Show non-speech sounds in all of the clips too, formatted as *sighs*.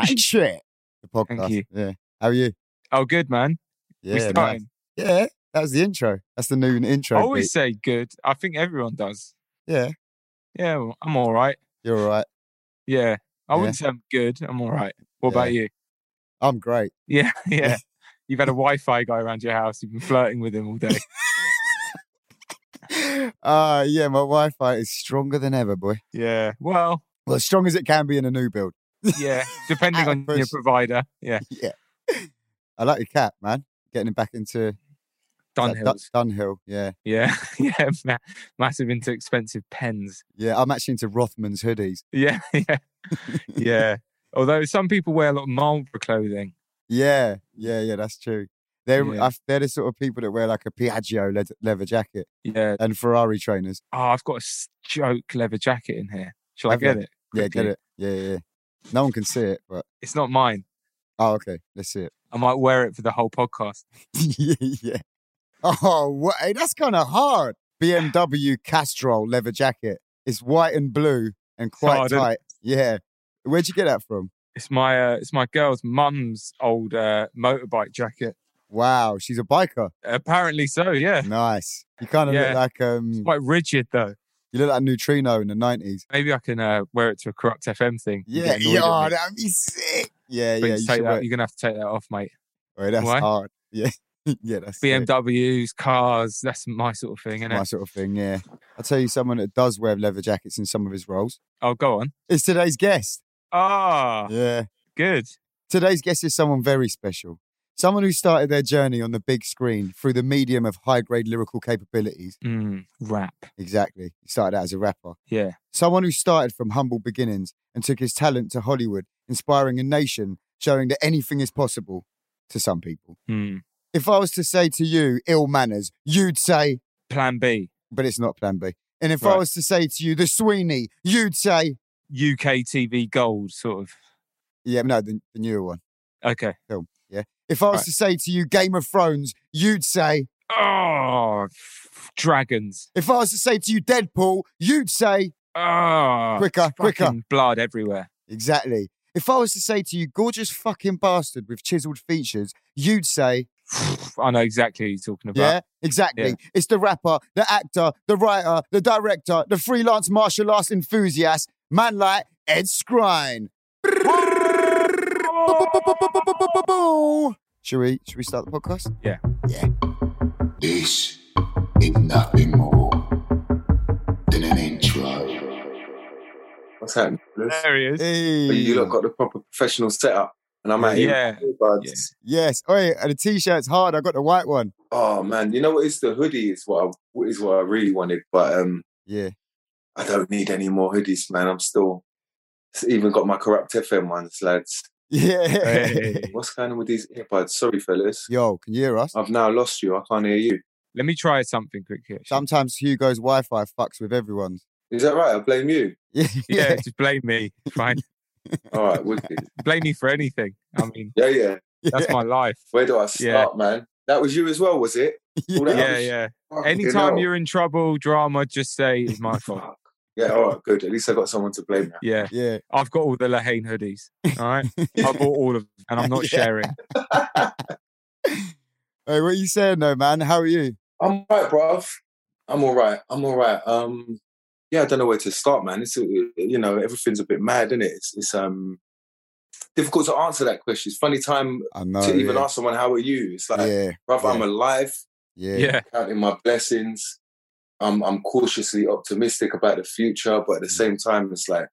Chatting *laughs* shit. The podcast. Thank you. Yeah. How are you? Oh, good man. Yeah. nice. Yeah. That was the intro. That's the new intro. I always beat. say good. I think everyone does. Yeah. Yeah, well, I'm all right. You're all right. Yeah, I Yeah. wouldn't say I'm good. I'm all right. What about you? I'm great. *laughs* Yeah, yeah. You've had a *laughs* Wi-Fi guy around your house. You've been flirting with him all day. Uh yeah, my Wi-Fi is stronger than ever, boy. Yeah. Well, Well, as strong as it can be in a new build. Yeah. Depending on your provider. Yeah. *laughs* Yeah. I like your cat, man. Getting him back into that Dunhills. Dun- Dunhill. Yeah. Yeah. *laughs* Yeah. Ma- massive into expensive pens. Yeah. I'm actually into Rothmans hoodies. *laughs* Yeah. Yeah. yeah. Although some people wear a lot of Marlboro clothing. Yeah. Yeah. Yeah. That's true. They're, Yeah. They're the sort of people that wear like a Piaggio leather, leather jacket Yeah. and Ferrari trainers. Oh, I've got a joke leather jacket in here. Shall I you? get it? Yeah, get it. Yeah, yeah. No one can see it, but It's not mine. oh, okay. Let's see it. I might wear it for the whole podcast. *laughs* yeah. Oh? Hey, that's kind of hard. BMW Castrol leather jacket. It's white and blue and quite hard, isn't it? tight. Yeah. Where'd you get that from? It's my uh, it's my girl's mum's old uh, motorbike jacket. Wow, she's a biker. Apparently so. Yeah. Nice. You kind of Yeah. look like um, Quite rigid though. You look like a Neutrino in the nineties. Maybe I can uh, wear it to a Kurupt FM thing. Yeah, yeah, oh, that'd be sick. Yeah, But yeah. You you that, you're gonna have to take that off, mate. That's Why? hard. *laughs* Yeah, yeah, that's. BMWs, cars, that's my sort of thing, isn't my it? sort of thing. Yeah, I'll tell you someone that does wear leather jackets in some of his roles. Oh, go on. It's today's guest. Ah, Yeah. good. Today's guest is someone very special. Someone who started their journey on the big screen through the medium of high grade lyrical capabilities. Mm, rap. Exactly. He started out as a rapper. Yeah. Someone who started from humble beginnings and took his talent to Hollywood, inspiring a nation, showing that anything is possible to some people. Hmm. If I was to say to you, Ill Manors, you'd say, Plan B. but it's not plan B. And if I was to say to you, the Sweeney, you'd say, UK TV Gold, sort of. yeah, no, the, the newer one. Okay. Yeah. If I was Right. to say to you, Game of Thrones, you'd say, Oh, dragons. if I was to say to you, Deadpool, you'd say, Oh, Quicker, quicker. blood everywhere. exactly. If I was to say to you, gorgeous fucking bastard with chiseled features, you'd say, *sighs* I know exactly who you're talking about. yeah, exactly. Yeah. It's the rapper, the actor, the writer, the director, the freelance martial arts enthusiast, man like Ed Skrein. Should we, should we start the podcast? Yeah. Yeah. This is nothing more than an intro. What's happening? Lewis? There he is. Hey. You lot got the proper professional setup, and I'm at Yeah. earbuds. Yes. Oh, and the t-shirt's hard. I got the white one. Oh man, you know what is the hoodie is what I, is what I really wanted, but um, Yeah. I don't need any more hoodies, man. I'm still it's even got my Kurupt FM ones, lads. *laughs* Yeah. Hey. What's going on with these earbuds? Sorry, fellas. Yo, can you hear us? I've now lost you. I can't hear you. Let me try something quickly. actually. Sometimes Hugo's Wi-Fi fucks with everyone's. Is that right? I blame you. *laughs* Yeah. Yeah, just blame me. Fine. *laughs* All right, wicked. blame me for anything. I mean, Yeah, yeah. that's my life. Where do I start, man? That was you as well, was it? All that Yeah, was- yeah. Fucking Anytime hell. you're in trouble, drama, just say it's my fault. Fuck. Yeah, all right, good. At least I got someone to blame now. Yeah. Yeah. I've got all the Lahane hoodies. All right. *laughs* I bought all of them and I'm not Yeah. sharing. *laughs* Hey, what are you saying though, man? How are you? I'm all right, bruv. I'm all right. I'm all right. Um, yeah, I don't know where to start, man. It's you know everything's a bit mad, isn't it? It's, it's um difficult to answer that question. It's funny time I know. to even yeah. ask someone how are you. It's like, yeah. bruv, I'm alive, Yeah. Yeah. counting my blessings. I'm I'm cautiously optimistic about the future, but at the same time, it's like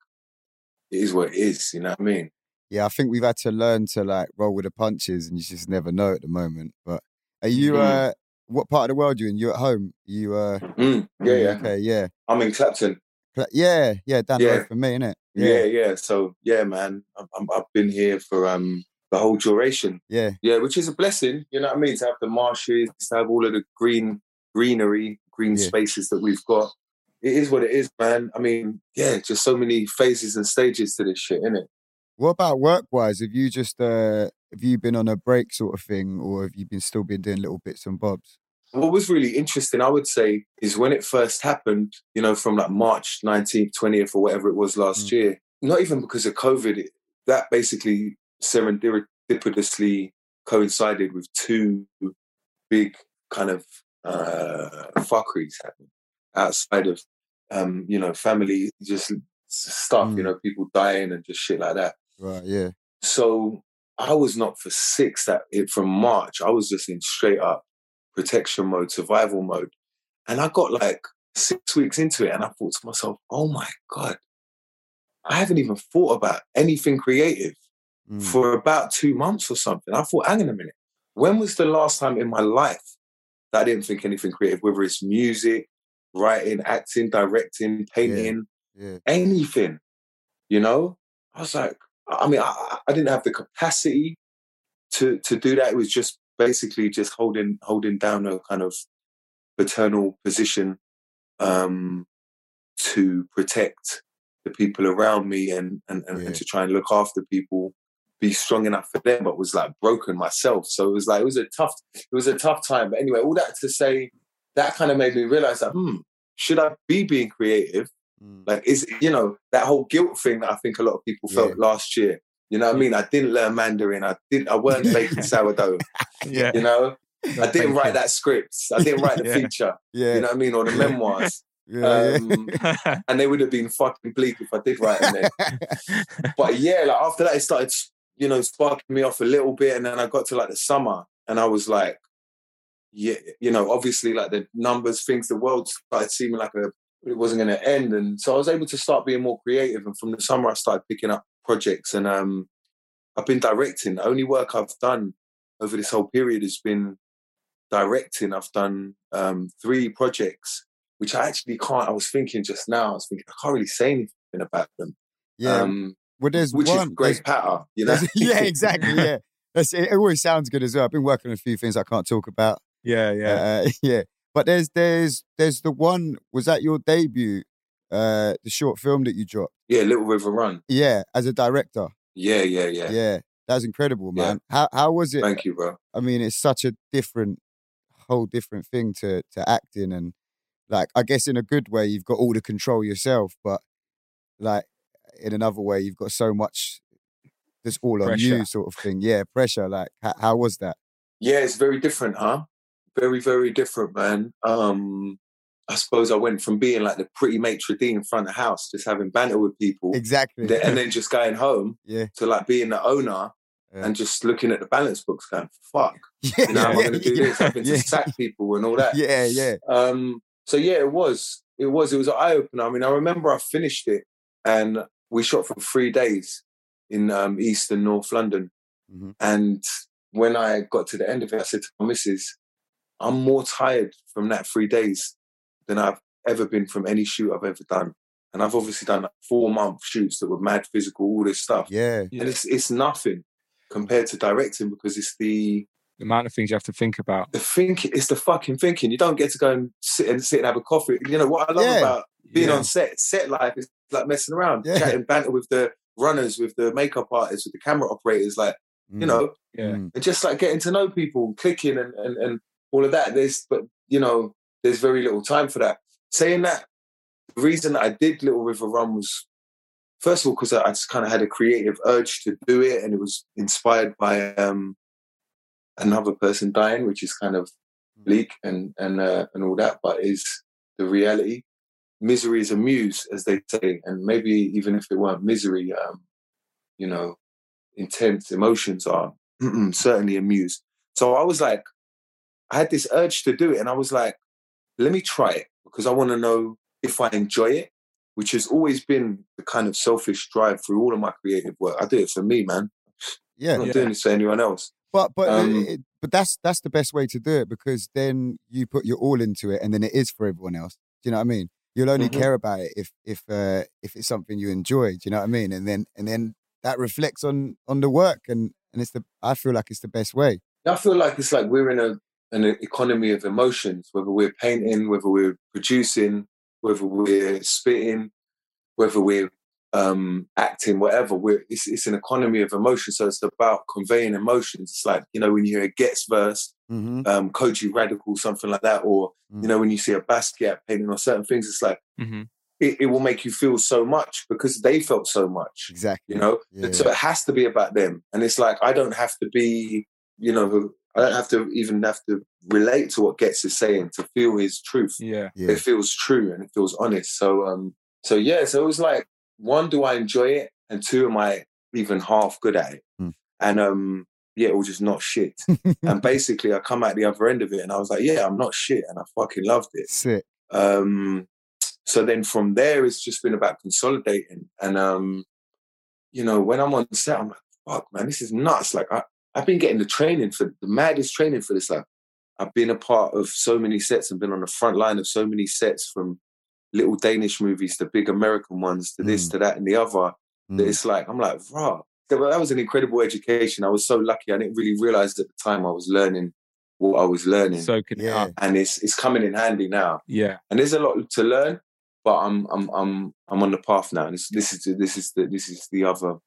it is what it is. You know what I mean? Yeah, I think we've had to learn to like roll with the punches, and you just never know at the moment. But are you? Mhm. uh What part of the world are you in? You at home? You? uh Mm, yeah, yeah. Okay, yeah, I'm in Clapton. Pla- yeah, yeah. Down the Yeah. road from me, innit? Yeah, yeah. So yeah, man, I'm, I've been here for um the whole duration. yeah, Yeah, which is a blessing. You know what I mean? To have the marshes, to have all of the green greenery, green Yeah. spaces that we've got. It is what it is, man. I mean, yeah, just so many phases and stages to this shit, innit? What about work wise? Have you just uh have you been on a break sort of thing, or have you been still been doing little bits and bobs? What was really interesting, I would say, is when it first happened, you know, from like March 19th, 20th, or whatever it was last Mm. year, not even because of COVID, it, that basically serendipitously coincided with two big kind of uh, fuckeries happening outside of um, you know family just stuff. You Mm. know, people dying and just shit like that. Right. Yeah. So I was not for six that it from March. I was just in straight up protection mode, survival mode. And I got like six weeks into it and I thought to myself, oh my God, I haven't even thought about anything creative Mm. for about two months or something. I thought, hang on a minute. When was the last time in my life that I didn't think anything creative, whether it's music, writing, acting, directing, painting, Yeah. anything? You know? I was like, I mean, I, I didn't have the capacity to to do that. It was just basically just holding holding down a kind of paternal position um, to protect the people around me and and, and, Yeah. and to try and look after people, be strong enough for them, but was like broken myself. So it was like it was a tough it was a tough time. But anyway, all that to say, that kind of made me realize that hmm, should I be being creative? Mm. Like, is you know that whole guilt thing that I think a lot of people felt Yeah. last year. You know what I mean? I didn't learn Mandarin. I didn't. I weren't *laughs* baking sourdough. Yeah. You know, I didn't write that script. I didn't write the *laughs* Yeah. feature. Yeah. You know what I mean, or the *laughs* memoirs. yeah. Um, and they would have been fucking bleak if I did write them. There. But yeah, like after that, it started, you know, sparking me off a little bit, and then I got to like the summer, and I was like, yeah, you know, obviously like the numbers, things, the world started seeming like a it wasn't going to end, and so I was able to start being more creative. And from the summer, I started picking up projects, and um, I've been directing. The only work I've done over this whole period has been directing. I've done um, three projects, which I actually can't. I was thinking just now. I was thinking I can't really say anything about them. yeah. Um, well, there's which one. is great patter, you know. *laughs* yeah, exactly. Yeah. That's, it always sounds good as well. I've been working on a few things I can't talk about. yeah, yeah. Uh, *laughs* yeah. But there's there's there's the one. Was that your debut? Uh, the short film that you dropped. yeah, Little River Run. Yeah, as a director. Yeah, yeah, yeah. Yeah, that was incredible, Yeah. man. How how was it? Thank you, bro. I mean, it's such a different, whole different thing to to acting, and like I guess in a good way, you've got all the control yourself, but like in another way, you've got so much that's all on you, sort of thing. Yeah, pressure. Like, how, how was that? Yeah, it's very different, huh? Very, very different, man. Um, I suppose I went from being like the pretty maitre d' in front of house, just having banter with people, Exactly. th- and then *laughs* just going home yeah. to like being the owner Yeah. and just looking at the balance books, going, "Fuck, Yeah. you know, I'm yeah, going *laughs* to do yeah, this. Having yeah. to sack people and all that." Yeah, yeah. Um, so yeah, it was. It was. It was an eye opener. I mean, I remember I finished it, and we shot for three days in um, East and North London. Mhm. And when I got to the end of it, I said to my missus, "I'm more tired from that three days than I've ever been from any shoot I've ever done." And I've obviously done like four month shoots that were mad physical, all this stuff, Yeah. and it's it's nothing compared to directing because it's the The amount of things you have to think about. the think it's the fucking thinking. You don't get to go and sit and sit and have a coffee. You know what I love Yeah. about being Yeah. on set. Set life is like messing around, Yeah. chatting banter with the runners, with the makeup artists, with the camera operators, like you Mm, know, Yeah. mm. and just like getting to know people, clicking and, and and all of that. There's but you know, there's very little time for that. Saying that, the reason that I did Little River Run was first of all because I, I just kind of had a creative urge to do it, and it was inspired by um another person dying, which is kind of bleak and and uh, and all that, but is the reality. Misery is a muse, as they say, and maybe even if it weren't misery, um, you know, intense emotions are certainly a muse. So I was like, I had this urge to do it, and I was like, let me try it because I want to know if I enjoy it, which has always been the kind of selfish drive through all of my creative work. I do it for me, man. Yeah. I'm not Yeah. doing this for anyone else. But but Um, it, but that's that's the best way to do it because then you put your all into it, and then it is for everyone else. Do you know what I mean? You'll only Mhm. care about it if if uh, if it's something you enjoy. Do you know what I mean? And then and then that reflects on on the work, and and it's the I feel like it's the best way. I feel like it's like we're in a an economy of emotions, whether we're painting, whether we're producing, whether we're spitting, whether we're um, acting, whatever. We're it's, it's an economy of emotion. so it's about conveying emotions. It's like you know when you hear a Ghetts verse, Mm-hmm. um, Kojey Radical, something like that, or you know when you see a Basquiat painting or certain things, it's like hmm it, it will make you feel so much because they felt so much. Exactly. You know, Yeah. so it has to be about them, and it's like I don't have to be, you know, I don't have to even have to relate to what Ghetts is saying to feel his truth. Yeah. Yeah. It feels true and it feels honest. So, um, so yeah, so it was like one, do I enjoy it, and two, am I even half good at it? Hmm. And um, yeah, it was just not shit. and *laughs* basically, I come out the other end of it, and I was like, yeah, I'm not shit, and I fucking loved it. Sick. Um, so then from there, it's just been about consolidating. And, um, you know, when I'm on set, I'm like, fuck, man, this is nuts. Like, I, I've been getting the training for the maddest training for this. Like, I've been a part of so many sets and been on the front line of so many sets from little Danish movies to big American ones to this, Mm. to that, and the other. That Mm. it's like, I'm like, rah. That that was an incredible education. I was so lucky. I didn't really realize at the time I was learning what I was learning. Soaking it Yeah. up. and it's it's coming in handy now Yeah. and there's a lot to learn but i'm i'm i'm i'm on the path now this this is this is the this is the other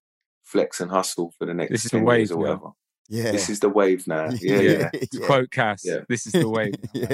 flex and hustle for the next This is the 10 years wave or now. whatever Yeah. this is the wave now *laughs* yeah yeah, To yeah. quote Cass, Yeah. this is the way. *laughs* yeah.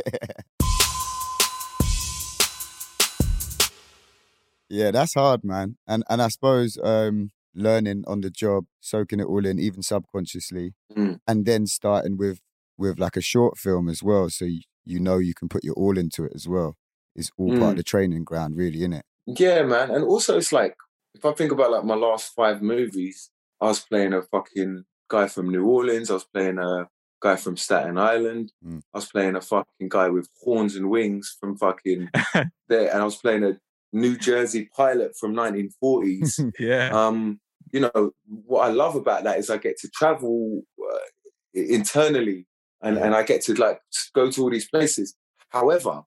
Yeah, that's hard, man. And and I suppose um learning on the job, soaking it all in, even subconsciously, Mm. and then starting with with like a short film as well, so you, you know you can put your all into it as well. It's all part of Mm. the training ground, really, isn't it? yeah man and also it's like if i think about like my last five movies i was playing a fucking guy from new orleans i was playing a guy from staten island Mm. i was playing a fucking guy with horns and wings from fucking *laughs* there and i was playing a new jersey pilot from 1940s *laughs* Yeah. um, you know, what I love about that is I get to travel uh, internally and, Yeah. and I get to like go to all these places. However,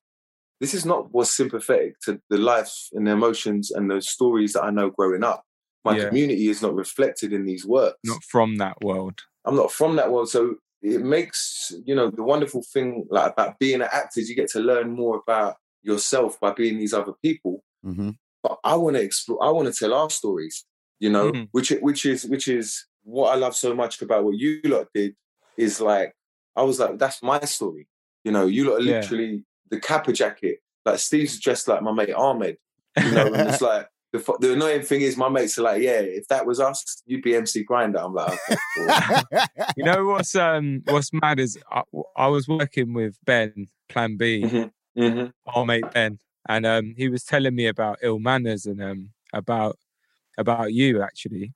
this is not what's sympathetic to the life and the emotions and the stories that I know growing up. My Yeah. community is not reflected in these works. Not from that world. I'm not from that world, so it makes you know the wonderful thing like about being an actor is you get to learn more about yourself by being these other people hmm but I want to explore. I want to tell our stories. You know, Mhm. which which is which is what I love so much about what you lot did. Is like I was like, that's my story. You know, you lot are Yeah. literally the kappa jacket. Like Steve's dressed like my mate Ahmed. You know, and it's *laughs* like the fu- the annoying thing is my mates are like, yeah, if that was us, you'd be MC Grindah. I'm like, okay, cool. you know what's um what's mad is I, I was working with Ben Plan B, Mhm. Mhm. our mate Ben, and um he was telling me about ill manners and um about about you actually,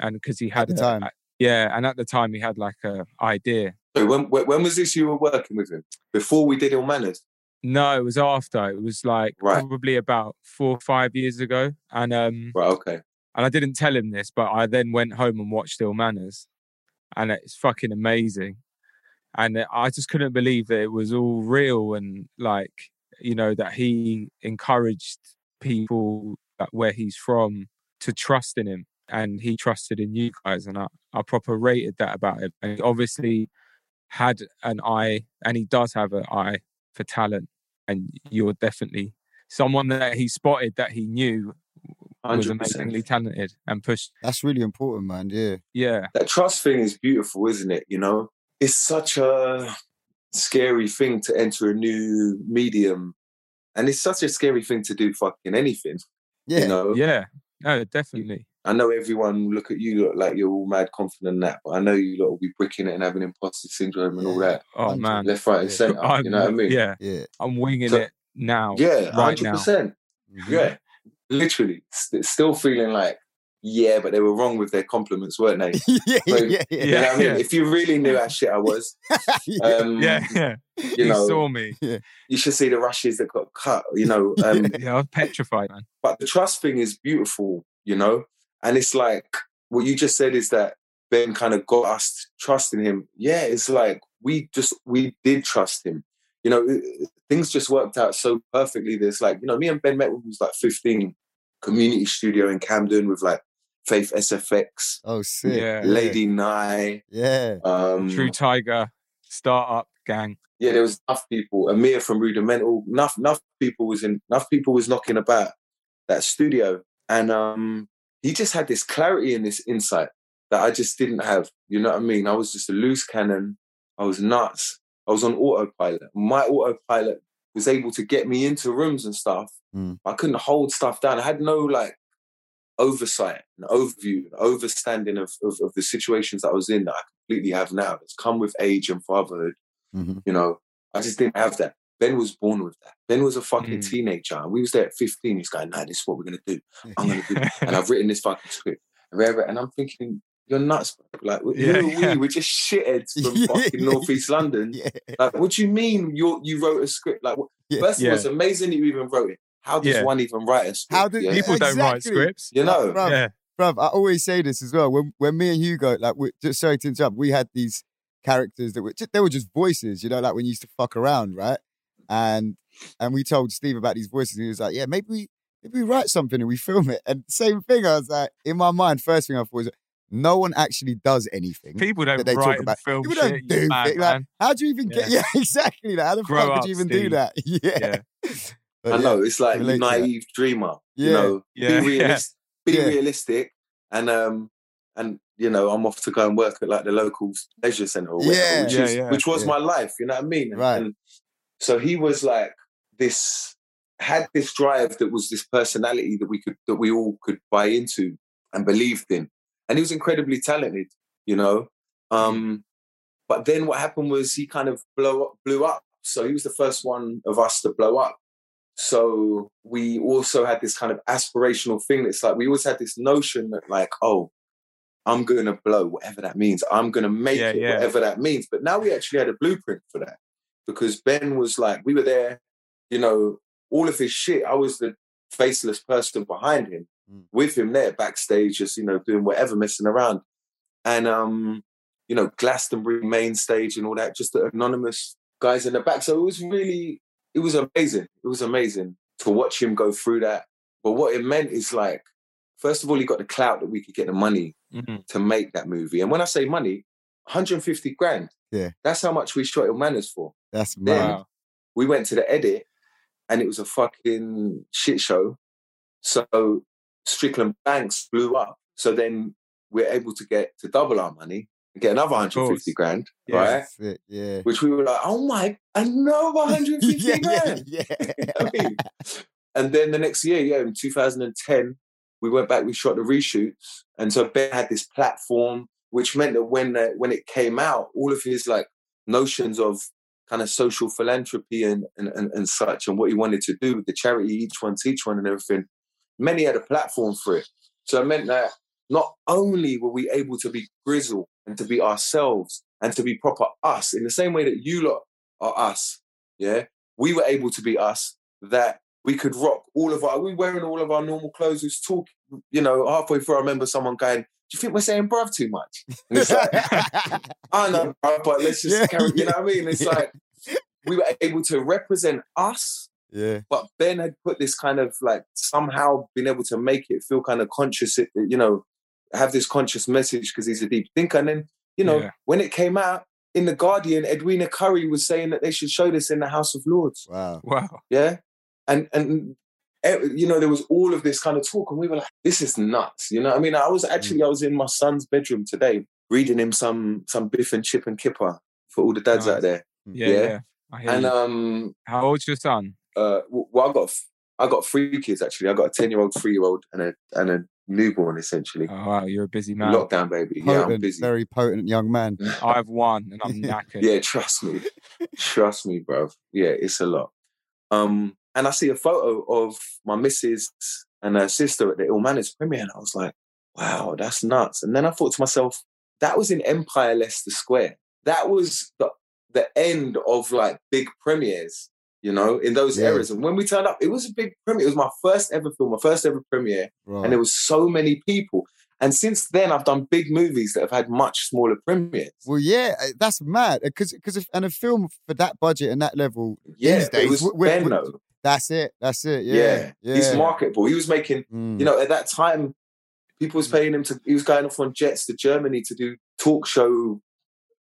and because he had the a- time. a- yeah, and at the time he had like a idea. So when when when was this you were working with him? Before we did Ill Manors? No, it was after. It was like Right. probably about four or five years ago, and um Right. Okay. and I didn't tell him this, but I then went home and watched Ill Manors, and it's fucking amazing. And I just couldn't believe that it was all real and like you know that he encouraged people uh, where he's from to trust in him, and he trusted in you guys, and I, I proper rated that about him. And he obviously had an eye, and he does have an eye for talent, and you're definitely someone that he spotted that he knew was 100%. amazingly talented and pushed. That's really important, man. Yeah. Yeah, that trust thing is beautiful, isn't it? You know, it's such a scary thing to enter a new medium, and it's such a scary thing to do fucking anything. Yeah. You know, yeah, no, definitely. I know everyone look at you look like you're all mad confident in that, but I know you lot will be bricking it and having imposter syndrome and all Yeah. that Oh Hundred. man, left, right, and centre. I'm, You know what I mean? Yeah, Yeah. I'm winging So- it now. yeah, right hundred now. percent. Mhm. Yeah, literally, st- still feeling like yeah, but they were wrong with their compliments, weren't they? *laughs* yeah, So, yeah, yeah, You know what I mean? Yeah. If you really knew how shit I was, *laughs* yeah. um, yeah, yeah. you You, know, saw me. you should see the rushes that got cut. You know, um, *laughs* Yeah, I was petrified, man. but the trust thing is beautiful, you know? And it's like what you just said is that Ben kind of got us trusting him. Yeah, it's like we just we did trust him. You know, it- it- things just worked out so perfectly. There's like, you know, me and Ben met when we was like 15, community studio in Camden with like Faith SFX, Oh, sick. Yeah. Lady Nyo. Yeah. Um, True Tiger, startup gang. yeah, there was enough people. Amir from Rudimental, enough enough people was in enough people was knocking about that studio. And um he just had this clarity and this insight that I just didn't have. You know what I mean? I was just a loose cannon. I was nuts. I was on autopilot. My autopilot was able to get me into rooms and stuff. Mm. I couldn't hold stuff down. I had no like oversight and overview, and overstanding of, of of the situations that I was in that I completely have now. It's come with age and fatherhood. hmm You know, I just didn't have that. Ben was born with that. Ben was a fucking Mm. teenager. And we was there at 15. He's going, nah, this is what we're gonna do. I'm gonna do *laughs* and I've written this fucking script. And I'm thinking, you're nuts, bro. Like who Yeah, are we? yeah. We're just shitheads *laughs* from Yeah. fucking Northeast London. Yeah. Like, what do you mean you you wrote a script? Like, what- first of all, it's amazing that you even wrote it. How does Yeah. one even write a script? How do, yeah? People don't write scripts. you know? Bruv, Yeah. bruv, I always say this as well. When when me and Hugo, like, we, just sorry to interrupt, we had these characters that were just, they were just voices, you know, like when you used to fuck around, right? And and we told Steve about these voices, and he was like, "Yeah, maybe we maybe we write something and we film it." And same thing, I was like, in my mind, first thing I thought was, no one actually does anything. People don't that they write talk and about. film People shit. don't you do mad. Like, man. how do you even get? Yeah, *laughs* exactly. Like, how the Grow fuck up, would you even do that? *laughs* Yeah, Yeah. *laughs* But I yeah, know it's like you relate to that. naive dreamer. Yeah. You know, Yeah, be yeah. *laughs* realistic. Be Yeah. realistic, and um, and you know, I'm off to go and work at like the local leisure centre or whatever, Yeah. which, Yeah, is, yeah. which was Yeah. my life. You know what I mean? Right. And so he was like this, had this drive that was this personality that we could that we all could buy into and believed in, and he was incredibly talented. You know, um, but then what happened was he kind of blow up, blew up. So he was the first one of us to blow up. So we also had this kind of aspirational thing. It's like we always had this notion that, like, oh, I'm going to blow, whatever that means. I'm going to make Yeah, it, yeah. whatever that means. But now we actually had a blueprint for that because Ben was like, we were there, you know, all of his shit. I was the faceless person behind him, Mm. with him there backstage, just, you know, doing whatever, messing around. And, um, you know, Glastonbury main stage and all that, just the anonymous guys in the back. So it was really, it was amazing. It was amazing to watch him go through that. But what it meant is like, first of all, he got the clout that we could get the money Mhm. to make that movie. And when I say money, 150 grand. Yeah. That's how much we shot Ill Manors for. that's Then mad. Wow. we went to the edit and it was a fucking shit show. So Strickland Banks blew up. So then we're able to get to double our money and get another 150 grand, right? It. Yeah. Which we were like, oh my, another *laughs* 150 yeah, grand. yeah, *laughs* You yeah. know I mean? And then the next year, yeah, in 2010, we went back, we shot the reshoots. And so Ben had this platform, which meant that when uh, when it came out, all of his like notions of kind of social philanthropy and, and, and, and such and what he wanted to do with the charity, each one teach one and everything, many had a platform for it. So it meant that not only were we able to be grizzle and to be ourselves and to be proper us in the same way that you lot are us, yeah, we were able to be us that we could rock all of our, we wearing all of our normal clothes, who's talk, you know, halfway through, I remember someone going, do you think we're saying bruv too much? And it's like, *laughs* I know, bruv, but let's just Yeah, carry, you know what I mean? It's yeah. like, we were able to represent us yeah. but Ben had put this kind of like somehow been able to make it feel kind of conscious, you know, have this conscious message because he's a deep thinker. And then, you know, Yeah. when it came out in the Guardian, Edwina Currie was saying that they should show this in the House of Lords. Wow. Wow. Yeah, and and eh, you know there was all of this kind of talk, and we were like, this is nuts. You know, I mean, I was actually I was in my son's bedroom today reading him some some Biff and Chip and Kipper for all the dads Nice. out there, Yeah. Yeah. yeah. And you. um. How old's your son? uh, well, I got I got three kids actually. I got a ten year old, three year old, and a and a newborn essentially. Oh, wow, you're a busy man. Lockdown baby. Yeah, I'm Potent, busy. very potent young man. I have one, and I'm *laughs* knackered. Yeah, trust me, trust me, bro. Yeah, it's a lot. Um, and I see a photo of my missus and her sister at the Ill Manors premiere, and I was like, wow, that's nuts. And then I thought to myself, that was in Empire Leicester Square. That was the the end of like big premieres, you know, in those Yeah. eras. And when we turned up, it was a big premiere. It was my first ever film, my first ever premiere, Right. and there was so many people. And since then, I've done big movies that have had much smaller premieres. Well, yeah, uh, that's mad. Because because and a film for that budget and that level, Yeah, these it was w- w- Ben w- though. that's it. That's it. Yeah, Yeah, yeah. he's marketable. He was making, Mm. you know, at that time, people was paying him to. He was going off on jets to Germany to do talk show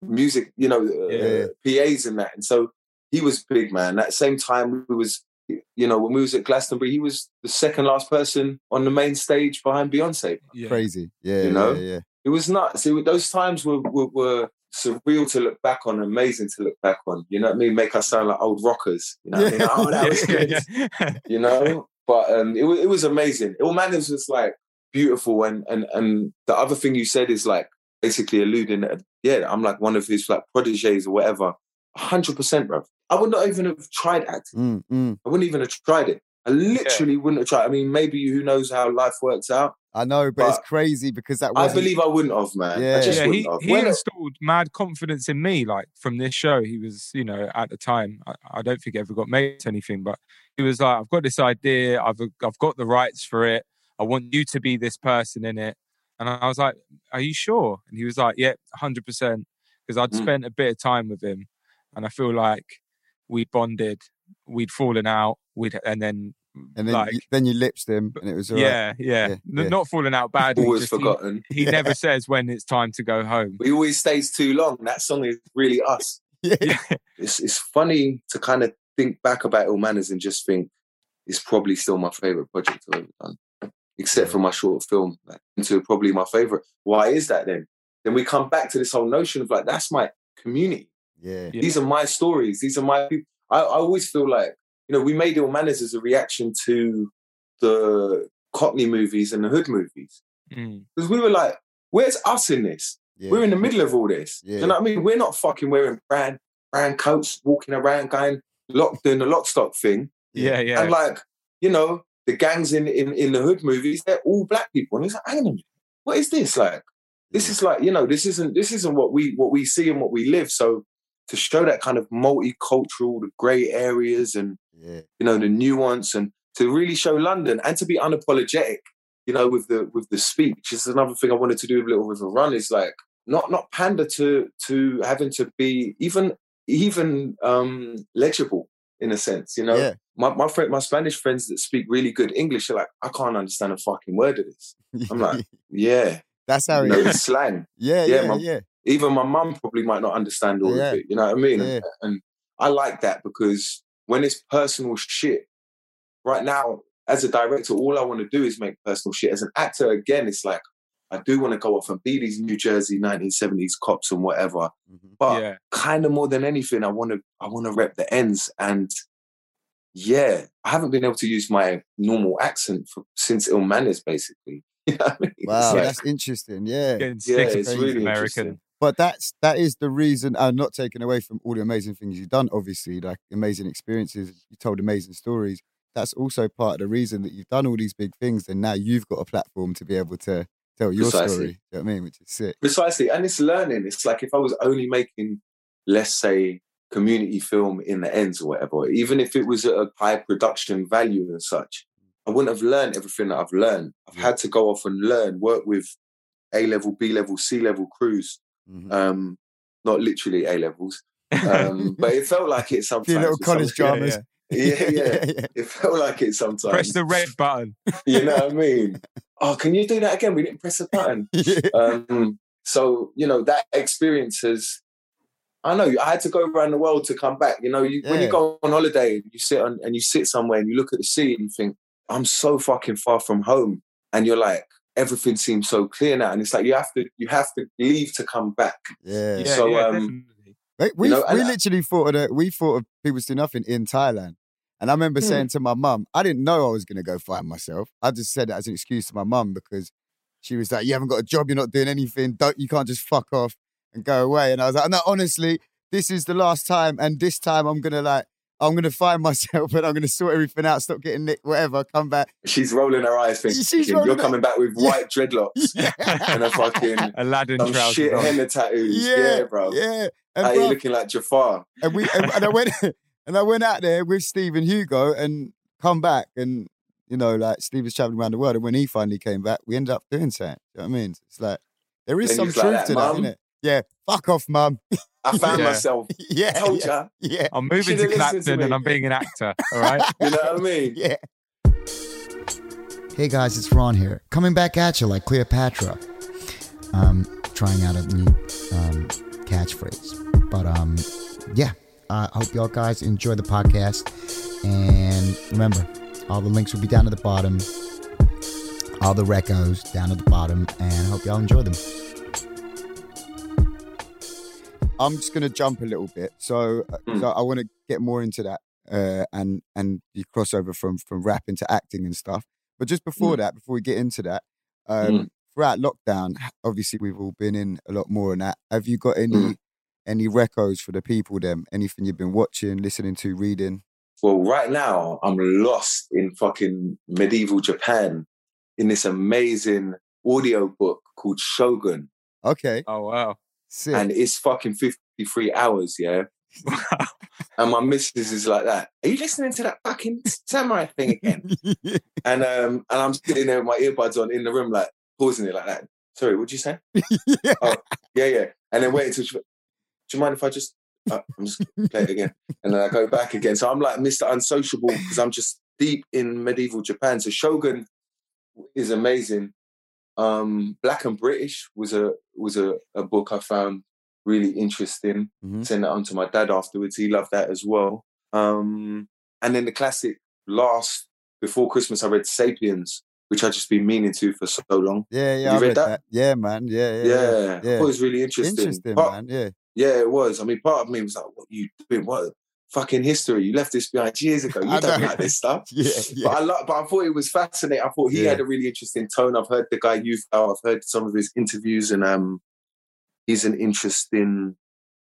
music, you know, uh, PAs and that. And so he was big, man. At the same time, we was, you know, when we was at Glastonbury, he was the second last person on the main stage behind Beyonce. Yeah. crazy. Yeah, You know? yeah, yeah. It was nuts. It, those times were, were were surreal to look back on, amazing to look back on. You know what I mean? Make us sound like old rockers. You know what I mean? Oh, that was *laughs* good. You know? But um, it, wa- it was amazing. Ill Manors was like beautiful. And, and, and the other thing you said is like basically alluding that, yeah, I'm like one of his like proteges or whatever. 100%, bro. I would not even have tried acting. Mm, mm. I wouldn't even have tried it. I literally wouldn't have tried. I mean, maybe who knows how life works out. I know, but, it's crazy because that I wasn't. believe I wouldn't have, man. Yeah. I just yeah, wouldn't he, have. he When- installed mad confidence in me. Like from this show, he was, you know, at the time, I, I don't think it ever got made to anything, but he was like, "I've got this idea. I've I've got the rights for it. I want you to be this person in it." And I was like, "Are you sure?" And he was like, "Yeah, hundred percent." Because I'd Mm. spent a bit of time with him, and I feel like we bonded. We'd fallen out. We'd and then and then, like you, then you lips him, and it was all right. yeah, yeah, Yeah, yeah. not falling out badly. always just he- forgotten. He, Yeah. never says when it's time to go home. He always stays too long. That song is really us. *laughs* Yeah. Yeah. It's it's funny to kind of think back about Ill Manors and just think it's probably still my favorite project I've ever done, except for my short film. Like, into probably my favorite. Why is that then? Then we come back to this whole notion of like that's my community. Yeah. Yeah. These are my stories. These are my people. I, I always feel like, you know, we made Ill Manors as a reaction to the Cockney movies and the Hood movies. Mm. Because we were like, where's us in this? yeah. We're in the middle of all this. Yeah. You know what I mean? We're not fucking wearing brand brand coats, walking around going lock doing the lock stock thing. Yeah, yeah. And like, you know, the gangs in, in, in the hood movies, they're all black people. And it's like, hang on a minute, what is this? Like, this is like, you know, this isn't this isn't what we what we see and what we live. So to show that kind of multicultural, the grey areas and yeah. you know the nuance and to really show London and to be unapologetic, you know, with the with the speech. Is another thing I wanted to do with Little River Run is like not not pander to to having to be even even um legible in a sense, you know. Yeah. My my friend my Spanish friends that speak really good English are like, I can't understand a fucking word of this. I'm like, *laughs* Yeah. that's how You it is. slang. *laughs* Yeah, yeah, yeah, my- yeah. Even my mum probably might not understand all Yeah. of it. You know what I mean? Yeah. And, and I like that because when it's personal shit, right now, as a director, all I want to do is make personal shit. As an actor, again, it's like I do want to go off and be these New Jersey 1970s cops and whatever. Mhm. But yeah. kind of more than anything, I want to I want to rep the ends. And yeah, I haven't been able to use my normal accent for, since Ill Manors, basically. *laughs* You know I mean? Wow, like- that's interesting. Yeah. Yeah, it's being really American. But that's that is the reason. I'm not taking away from all the amazing things you've done. Obviously, like amazing experiences. You told amazing stories. That's also part of the reason that you've done all these big things, and now you've got a platform to be able to tell your Precisely. story. You know what I mean? Which is sick. Precisely. And it's learning. It's like if I was only making, let's say, community film in the ends or whatever, even if it was at a high production value and such, I wouldn't have learned everything that I've learned. I've had to go off and learn, work with A level, B level, C level crews. Mhm. Um, not literally A levels, um, *laughs* but it felt like it sometimes. little college Yeah, dramas. *laughs* Yeah, yeah. yeah. It felt like it sometimes. Press the red button. You know what I *laughs* mean? Oh, can you do that again? We didn't press the button. Um, so you know that experience has. I know I had to go around the world to come back. You know, you, when you go on holiday, you sit on and you sit somewhere and you look at the sea and you think, "I'm so fucking far from home," and you're like, everything seems so clear now, and it's like you have to you have to leave to come back. Yeah. Yeah, So, yeah, um, definitely. Like, we know, and we I- literally thought of the, we thought of people do nothing in Thailand. And I remember Hmm. saying to my mum, I didn't know I was going to go find myself. I just said it as an excuse to my mum because she was like, "You haven't got a job. You're not doing anything. Don't you can't just fuck off and go away." And I was like, "No, honestly, this is the last time, and this time I'm gonna like." I'm gonna find myself and I'm gonna sort everything out, stop getting nicked, whatever, come back. She's rolling her eyes, thinking She's you're her- coming back with *laughs* Yeah. white dreadlocks *laughs* and a fucking *laughs* Aladdin some trousers. shit on. henna tattoos. Yeah, bro. Yeah. And, How you looking like Jafar? and we and, and I went and I went out there with Steve and Hugo and come back and you know like Steve was traveling around the world and when he finally came back we ended up doing something. You know what I mean? It's like there is Then some truth like to that, that, "Mum?" isn't it? Yeah, fuck off, mum. I found Yeah. myself. *laughs* yeah, Told yeah, ya. yeah, I'm moving Should've to listened to Clapton and I'm being an actor. All right. *laughs* You know what I mean? yeah. Hey guys, it's Ron here, coming back at you like Cleopatra. Um, trying out a new um, catchphrase, but um, yeah. I hope y'all guys enjoy the podcast, and remember, all the links will be down at the bottom. All the recos down at the bottom, and I hope y'all enjoy them. I'm just going to jump a little bit. So, uh, Mm. so I want to get more into that uh, and and the crossover from from rap into acting and stuff. But just before Mm. that, before we get into that, um, Mm. throughout lockdown, obviously we've all been in a lot more on that. Have you got any Mm. any recos for the people? Them anything you've been watching, listening to, reading? Well, right now I'm lost in fucking medieval Japan in this amazing audio book called Shogun, Okay, Oh wow. Sick. and it's fucking 53 hours, yeah. *laughs* And my missus is like that. Are you listening to that fucking samurai thing again? *laughs* And um, and I'm sitting there with my earbuds on in the room, like pausing it like that. Sorry, what'd you say? *laughs* yeah. Oh, yeah, yeah. And then waiting until she, do you mind if I just, uh, I'm just play it again. And then I go back again. So I'm like Mr. Unsociable because I'm just deep in medieval Japan. So Shogun is amazing. Um, Black and British was a was a, a book I found really interesting. Mhm. Send that on to my dad afterwards. He loved that as well. Um, and then the classic last before Christmas, I read Sapiens, which I've just been meaning to for so long. Yeah, yeah, you I read read that? that? Yeah, man. Yeah, yeah, Yeah, yeah. I thought it was really interesting. Interesting, Part- man. Yeah. Yeah, it was. I mean, part of me was like, "What you doing? What fucking history? You left this behind years ago. You don't like this stuff." *laughs* Yeah, But. I lo- but I thought it was fascinating. I thought he Yeah. had a really interesting tone. I've heard the guy you've I've heard some of his interviews, and um, he's an interesting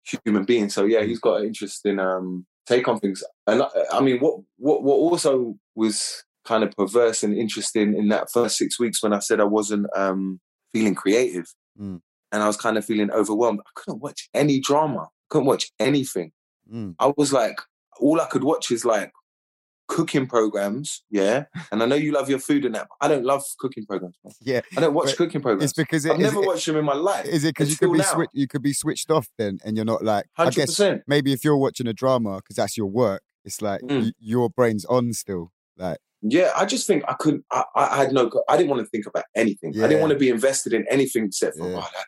human being. So yeah, he's got an interesting um take on things. And I, I mean, what what what also was kind of perverse and interesting in that first six weeks when I said I wasn't um feeling creative, Mm. and I was kind of feeling overwhelmed. I couldn't watch any drama. Couldn't watch anything. Mm. I was like, all I could watch is like cooking programs, yeah. *laughs* And I know you love your food and that, but I don't love cooking programs. man. Yeah. I don't watch cooking programs. It's because it, I've never it, watched them in my life. is it because you could be now. you could be switched off then, and you're not like I guess maybe if you're watching a drama because that's your work, it's like Mm. y- your brain's on still. Like Yeah, I just think I couldn't. I, I had no. I didn't want to think about anything. I didn't want to be invested in anything except for Yeah. oh, that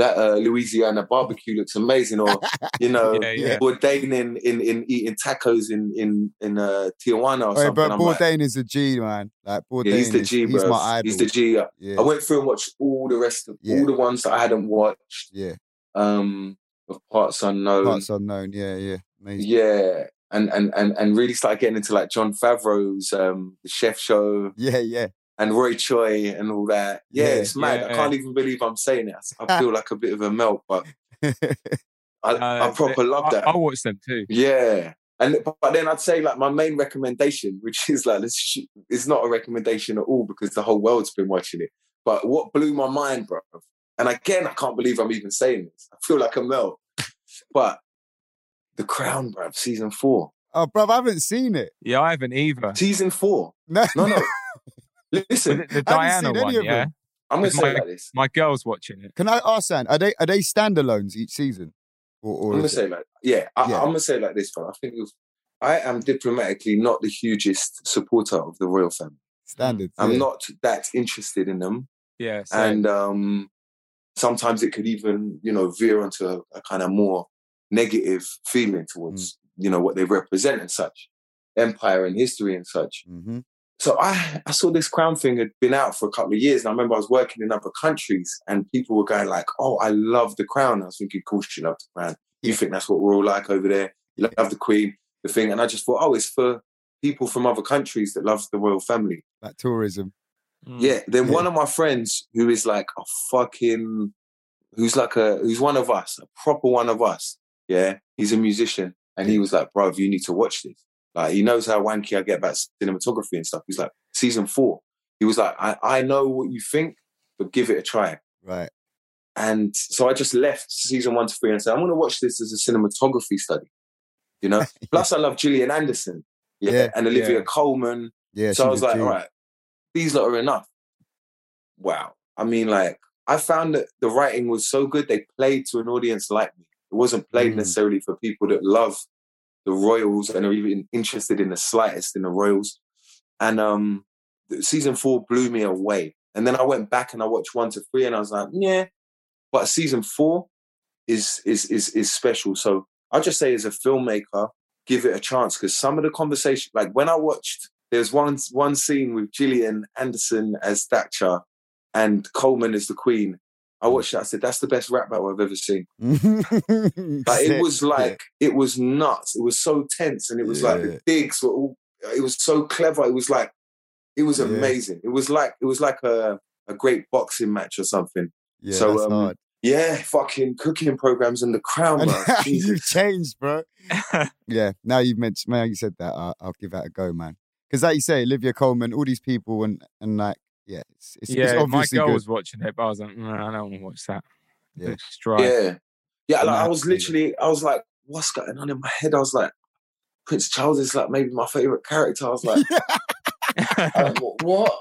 that uh, Louisiana barbecue looks amazing, or you *laughs* know, Yeah, yeah. Bourdain in, in in eating tacos in in in uh, Tijuana or oh, something. but I'm like, Bourdain is a G man. Like Bourdain, yeah, he's the is, G, he's my idol. He's the G. I went through and watched all the rest of all the ones that I hadn't watched. yeah. um of parts unknown Parts unknown. Yeah, yeah. Amazing. yeah and and and and really started getting into like Jon Favreau's um the chef show Yeah, yeah. And roy choi and all that yeah, Yeah, it's mad i can't even believe i'm saying it i *laughs* feel like a bit of a melt but *laughs* i, I Uh, proper love that I watch them too. yeah and but, but then I'd say like my main recommendation, *laughs* which is like this, sh- it's not a recommendation at all because the whole world's been watching it. But what blew my mind, bro, and again I can't believe I'm even saying this. I feel like a melt. But The Crown, bro, season four, oh, bro, I haven't seen it. Yeah, I haven't either. season four. No, No, no. Was Listen, it the Diana one, yeah. them. I'm gonna say my- like this. My girl's watching it. Can I ask, San? Are they are they standalones each season, or, or I'm gonna say it- like yeah, I, Yeah. I'm gonna say it like this, bro. I think it was, I am diplomatically not the hugest supporter of the royal family. standard? I'm yeah. not that interested in them. Yeah, same. and um, sometimes it could even you know veer onto a, a kind of more negative feeling towards you know what they represent and such empire and history and such Mhm. So I, I saw this crown thing had been out for a couple of years and i remember i was working in other countries and people were going like oh i love the crown i was thinking of course you love the crown you think that's what we're all like over there you love the queen the thing and i just thought oh it's for people from other countries that love the royal family Like tourism. Mm. yeah. Then Yeah. one of my friends who is like a fucking, who's like a, who's one of us, a proper one of us. Yeah. He's a musician. And he was like, bro, you need to watch this. Like, he knows how wanky I get about cinematography and stuff. He's like, season four. He was like, I, I know what you think, but give it a try. Right. And so I just left season one to three and said, I'm going to watch this as a cinematography study. You know? *laughs* Plus, I love Gillian Anderson. Yeah. Yeah, and Olivia yeah. Colman Yeah. so I was like, G. all right, these lot are enough. Wow. I mean, like, I found that the writing was so good, they played to an audience like me. It wasn't played Mm. necessarily for people that love the Royals and are even interested in the slightest in the Royals. And um, season four blew me away. And then I went back and I watched one to three, and I was like, yeah. But season four is is is is special. So I'll just say, as a filmmaker, give it a chance because some of the conversation, like when I watched, there's one one scene with Gillian Anderson as Thatcher and Colman as the Queen, I watched it. I said, "That's the best rap battle I've ever seen." *laughs* like it was like it was nuts. It was so tense, and it was like the digs were all. It was so clever. It was like it was Yeah. amazing. It was like it was like a a great boxing match or something. yeah, so, that's um, hard. Yeah, fucking cooking programs and the crown, bro. *laughs* you've changed, bro. *laughs* yeah, now you've mentioned, now you said that, I'll, I'll give that a go, man. Because like you say, Olivia Colman, all these people, and and like, yeah, it's, it's, it's yeah, my girl good. was watching it, but I was like, nah, I don't want to watch that. Yeah. It's dry. Yeah, yeah. Like, I was literally, I was like, "What's going on in my head?" I was like, "Prince Charles is like maybe my favorite character." I was like, um, *laughs* wh- "What?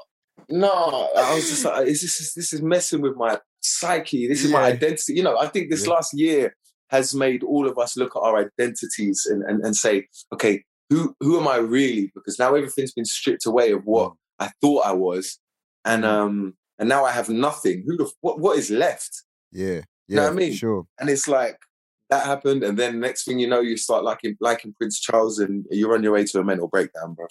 No." I was just like, "Is this is this is messing with my psyche? This is my identity." You know, I think this Yeah. last year has made all of us look at our identities and and, and say, "Okay, who who am I really?" Because now everything's been stripped away of what mm. I thought I was, and um, and now I have nothing. Who the what what is left? Yeah, yeah, know what I mean? sure. and it's like that happened, and then next thing you know, you start liking liking Prince Charles, and you're on your way to a mental breakdown, bro.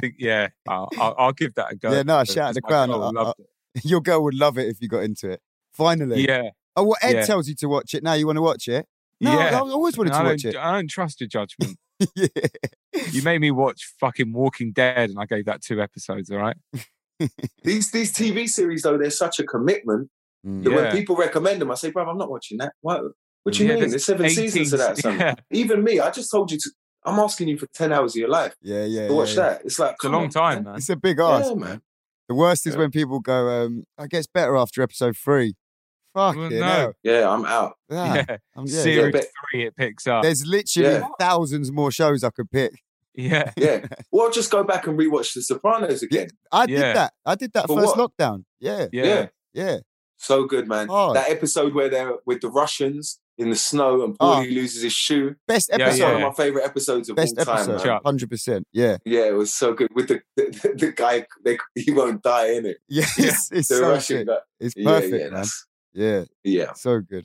Think, *laughs* yeah, I'll, I'll, I'll give that a go. Yeah, no, because shout out to my Crown. girl I- I- loved *laughs* Your girl would love it if you got into it. Finally. Yeah, Oh, well, Ed Yeah. tells you to watch it. Now you want to watch it? No, yeah. I always wanted I to watch don't, it. I don't trust your judgment. *laughs* yeah. You made me watch fucking Walking Dead, and I gave that two episodes. All right. These these TV series though, they're such a commitment Mm. that Yeah. when people recommend them, I say, bro, I'm not watching that. What? What do you Yeah, mean? there's There's seven 18 seasons of that. Son. Yeah, Even me, I just told you to. I'm asking you for ten hours of your life Yeah, yeah. to watch yeah, yeah. that. It's like it's a long on, time, man. man. It's a big ask. Yeah, man. The worst is Yeah. when people go, um, I guess better after episode three. Fuck Well, it, no. Yeah, I'm out. Ah, Yeah, um, yeah, series but- three, it picks up. There's literally Yeah. thousands more shows I could pick. Yeah, Yeah. *laughs* Well, just go back and rewatch The Sopranos again. I did Yeah. that. I did that For first what? lockdown. Yeah, yeah, Yeah. yeah. So good, man. Oh. That episode where they're with the Russians in the snow and Oh. Paulie loses his shoe. Best Yeah, That's episode. one of my favorite episodes of Best all time. episode. man. Hundred percent. Yeah, Yeah, it was so good with the the, the guy. They, he won't die in it. yeah. *laughs* It's, it's The so Russian sick. guy. It's perfect, yeah, man. Yeah, yeah. so good.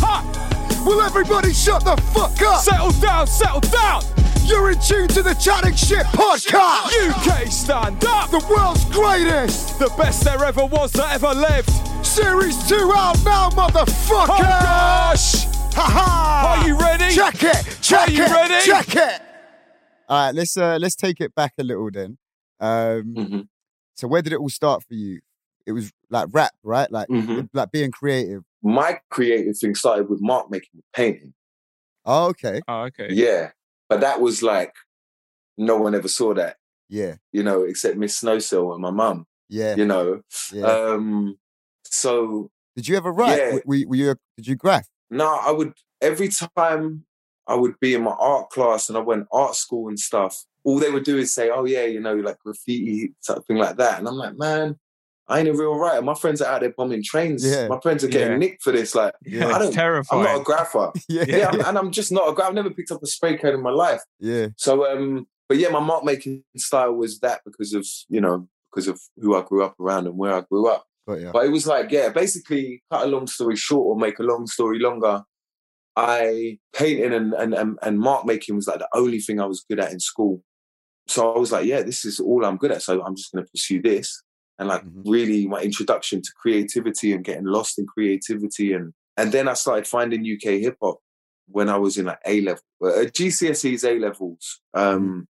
Will everybody shut the fuck up? Settle down, settle down. You're in tune to the Chatting Shit podcast. UK stand up. the world's greatest. The best there ever was that ever lived. Series two out now, motherfucker. Oh gosh. Ha ha. Are you ready? Check it. Check Are you it. ready? Check it. All right, let's uh, let's take it back a little then. Um, Mhm. So where did it all start for you? It was like rap, right? Like Mhm. like being creative. My creative thing started with Mark making painting. Oh, okay. Oh, okay. Yeah, but that was like no one ever saw that, Yeah. you know, except Miss Snowsill and my mum. Yeah. You know. Yeah. Um, so Did you ever write? yeah. W- Were, were you? Did you graph? no, I would every time I would be in my art class and I went art school and stuff. All they would do is say, "Oh yeah, you know, like graffiti, something like that," and I'm like, "Man, I ain't a real writer. My friends are out there bombing trains. Yeah. My friends are getting Yeah. nicked for this. Like, Yeah. I it's don't. I'm not a grapher. *laughs* Yeah. yeah, I'm, and I'm just not a grapher. I've never picked up a spray can in my life. Yeah. So, um, but yeah, my mark making style was that because of you know because of who I grew up around and where I grew up. But, yeah. But it was like, yeah, basically, cut a long story short or make a long story longer. I painting and and and, and mark making was like the only thing I was good at in school. So I was like, yeah, this is all I'm good at. So I'm just going to pursue this. And like Mhm. really, my introduction to creativity and getting lost in creativity, and and then I started finding UK hip hop when I was in like A level, uh, GCSEs, A levels. Um,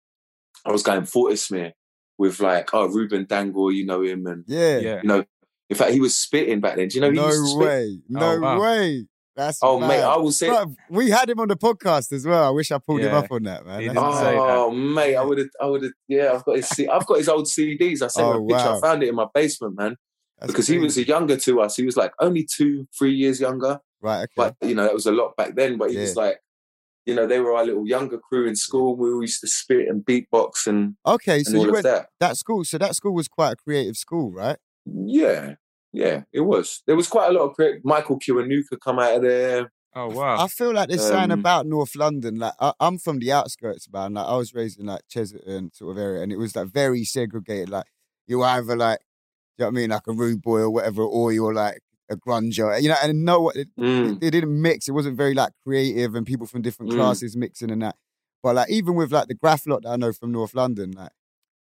I was going Fortismere with like oh Ruben Dangle, you know him, and Yeah. yeah. you know, in fact, he was spitting back then. Do you know? He no used to spit? way. No wow. way. That's Oh mate. I will say. Bruv, we had him on the podcast as well. I wish I pulled him up on that, man. He say that. Oh mate, I would have, I would have. Yeah, I've got his, C- I've got his old CDs. I sent Oh, him a oh, picture. wow. I found it in my basement, man, that's because he was a younger to us. He was like only two, three years younger. right. Okay. But you know, that was a lot back then. But he was like, you know, they were our little younger crew in school. We all used to spit and beatbox and, okay, and so all you of went that. that school. So that school was quite a creative school, right? Yeah, yeah, it was. There was quite a lot of creative. Michael Kiwanuka come out of there. Oh wow. I feel like there's something Um, about North London. Like I, I'm from the outskirts, man. Like I was raised in like Chesterton sort of area, and it was like very segregated. Like you either like, do you know what I mean, like a rude boy or whatever, or you're like a grunger, you know. And no, it, Mm. it, it didn't mix. It wasn't very like creative, and people from different Mm. classes mixing and that. But like even with like the graph lot that I know from North London, like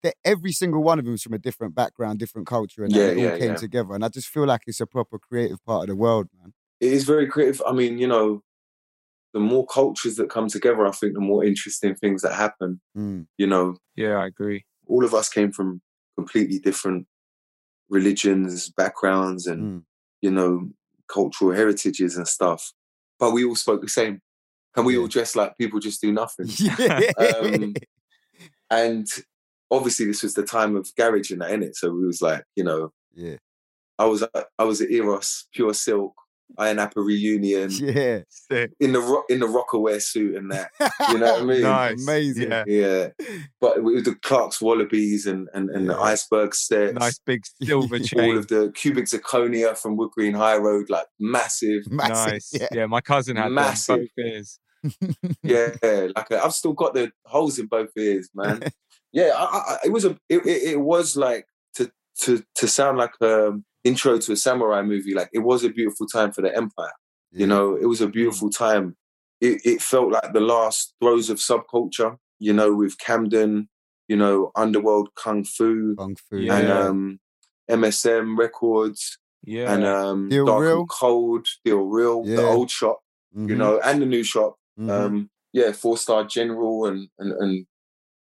they, every single one of them is from a different background, different culture, and they Yeah, all came yeah. together. And I just feel like it's a proper creative part of the world, man. It is very creative. I mean, you know, the more cultures that come together, I think the more interesting things that happen. Mm. You know, yeah, I agree. all of us came from completely different religions, backgrounds, and Mm. you know, cultural heritages and stuff. But we all spoke the same, and we Yeah. all dressed like people just do nothing. *laughs* Um, and obviously, this was the time of garage and that in it. So we was like, you know, yeah. I was at- I was at Eros, Pure Silk, Iron Apple reunion *laughs* Yeah. Sick. in the ro- in the Rocawear suit and that. You know what I *laughs* mean? Nice. Amazing. Yeah. Yeah, *laughs* but with the Clark's Wallabees and and, and the Yeah. iceberg sets, Nice big silver all of the cubic zirconia from Wood Green High Road, like massive. Massive. Nice. Yeah. Yeah. my cousin had Massive. both ears. Yeah, like i I've still got the holes in both ears, man. Yeah, I, I, it was a it, it, was like to to to sound like a intro to a samurai movie. Like it was a beautiful time for the empire. You know, it was a beautiful time. It, it felt like the last throes of subculture. You know, with Camden, you know, underworld kung fu Kung Fu. Yeah. and um, MSM records Yeah. and um, Deal Dark Real. and Cold, Deal Real, Yeah. the old shop, Mhm, you know, and the new shop. mhm. Um, yeah, Four Star General and, and and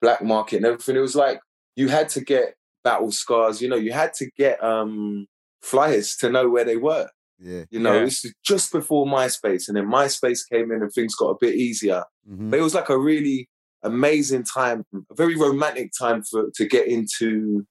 Black Market and everything. It was like you had to get battle scars. You know, you had to get um, flyers to know where they were. yeah. You know, Yeah. this is just before MySpace, and then MySpace came in and things got a bit easier. mhm. But it was like a really amazing time, a very romantic time for to get into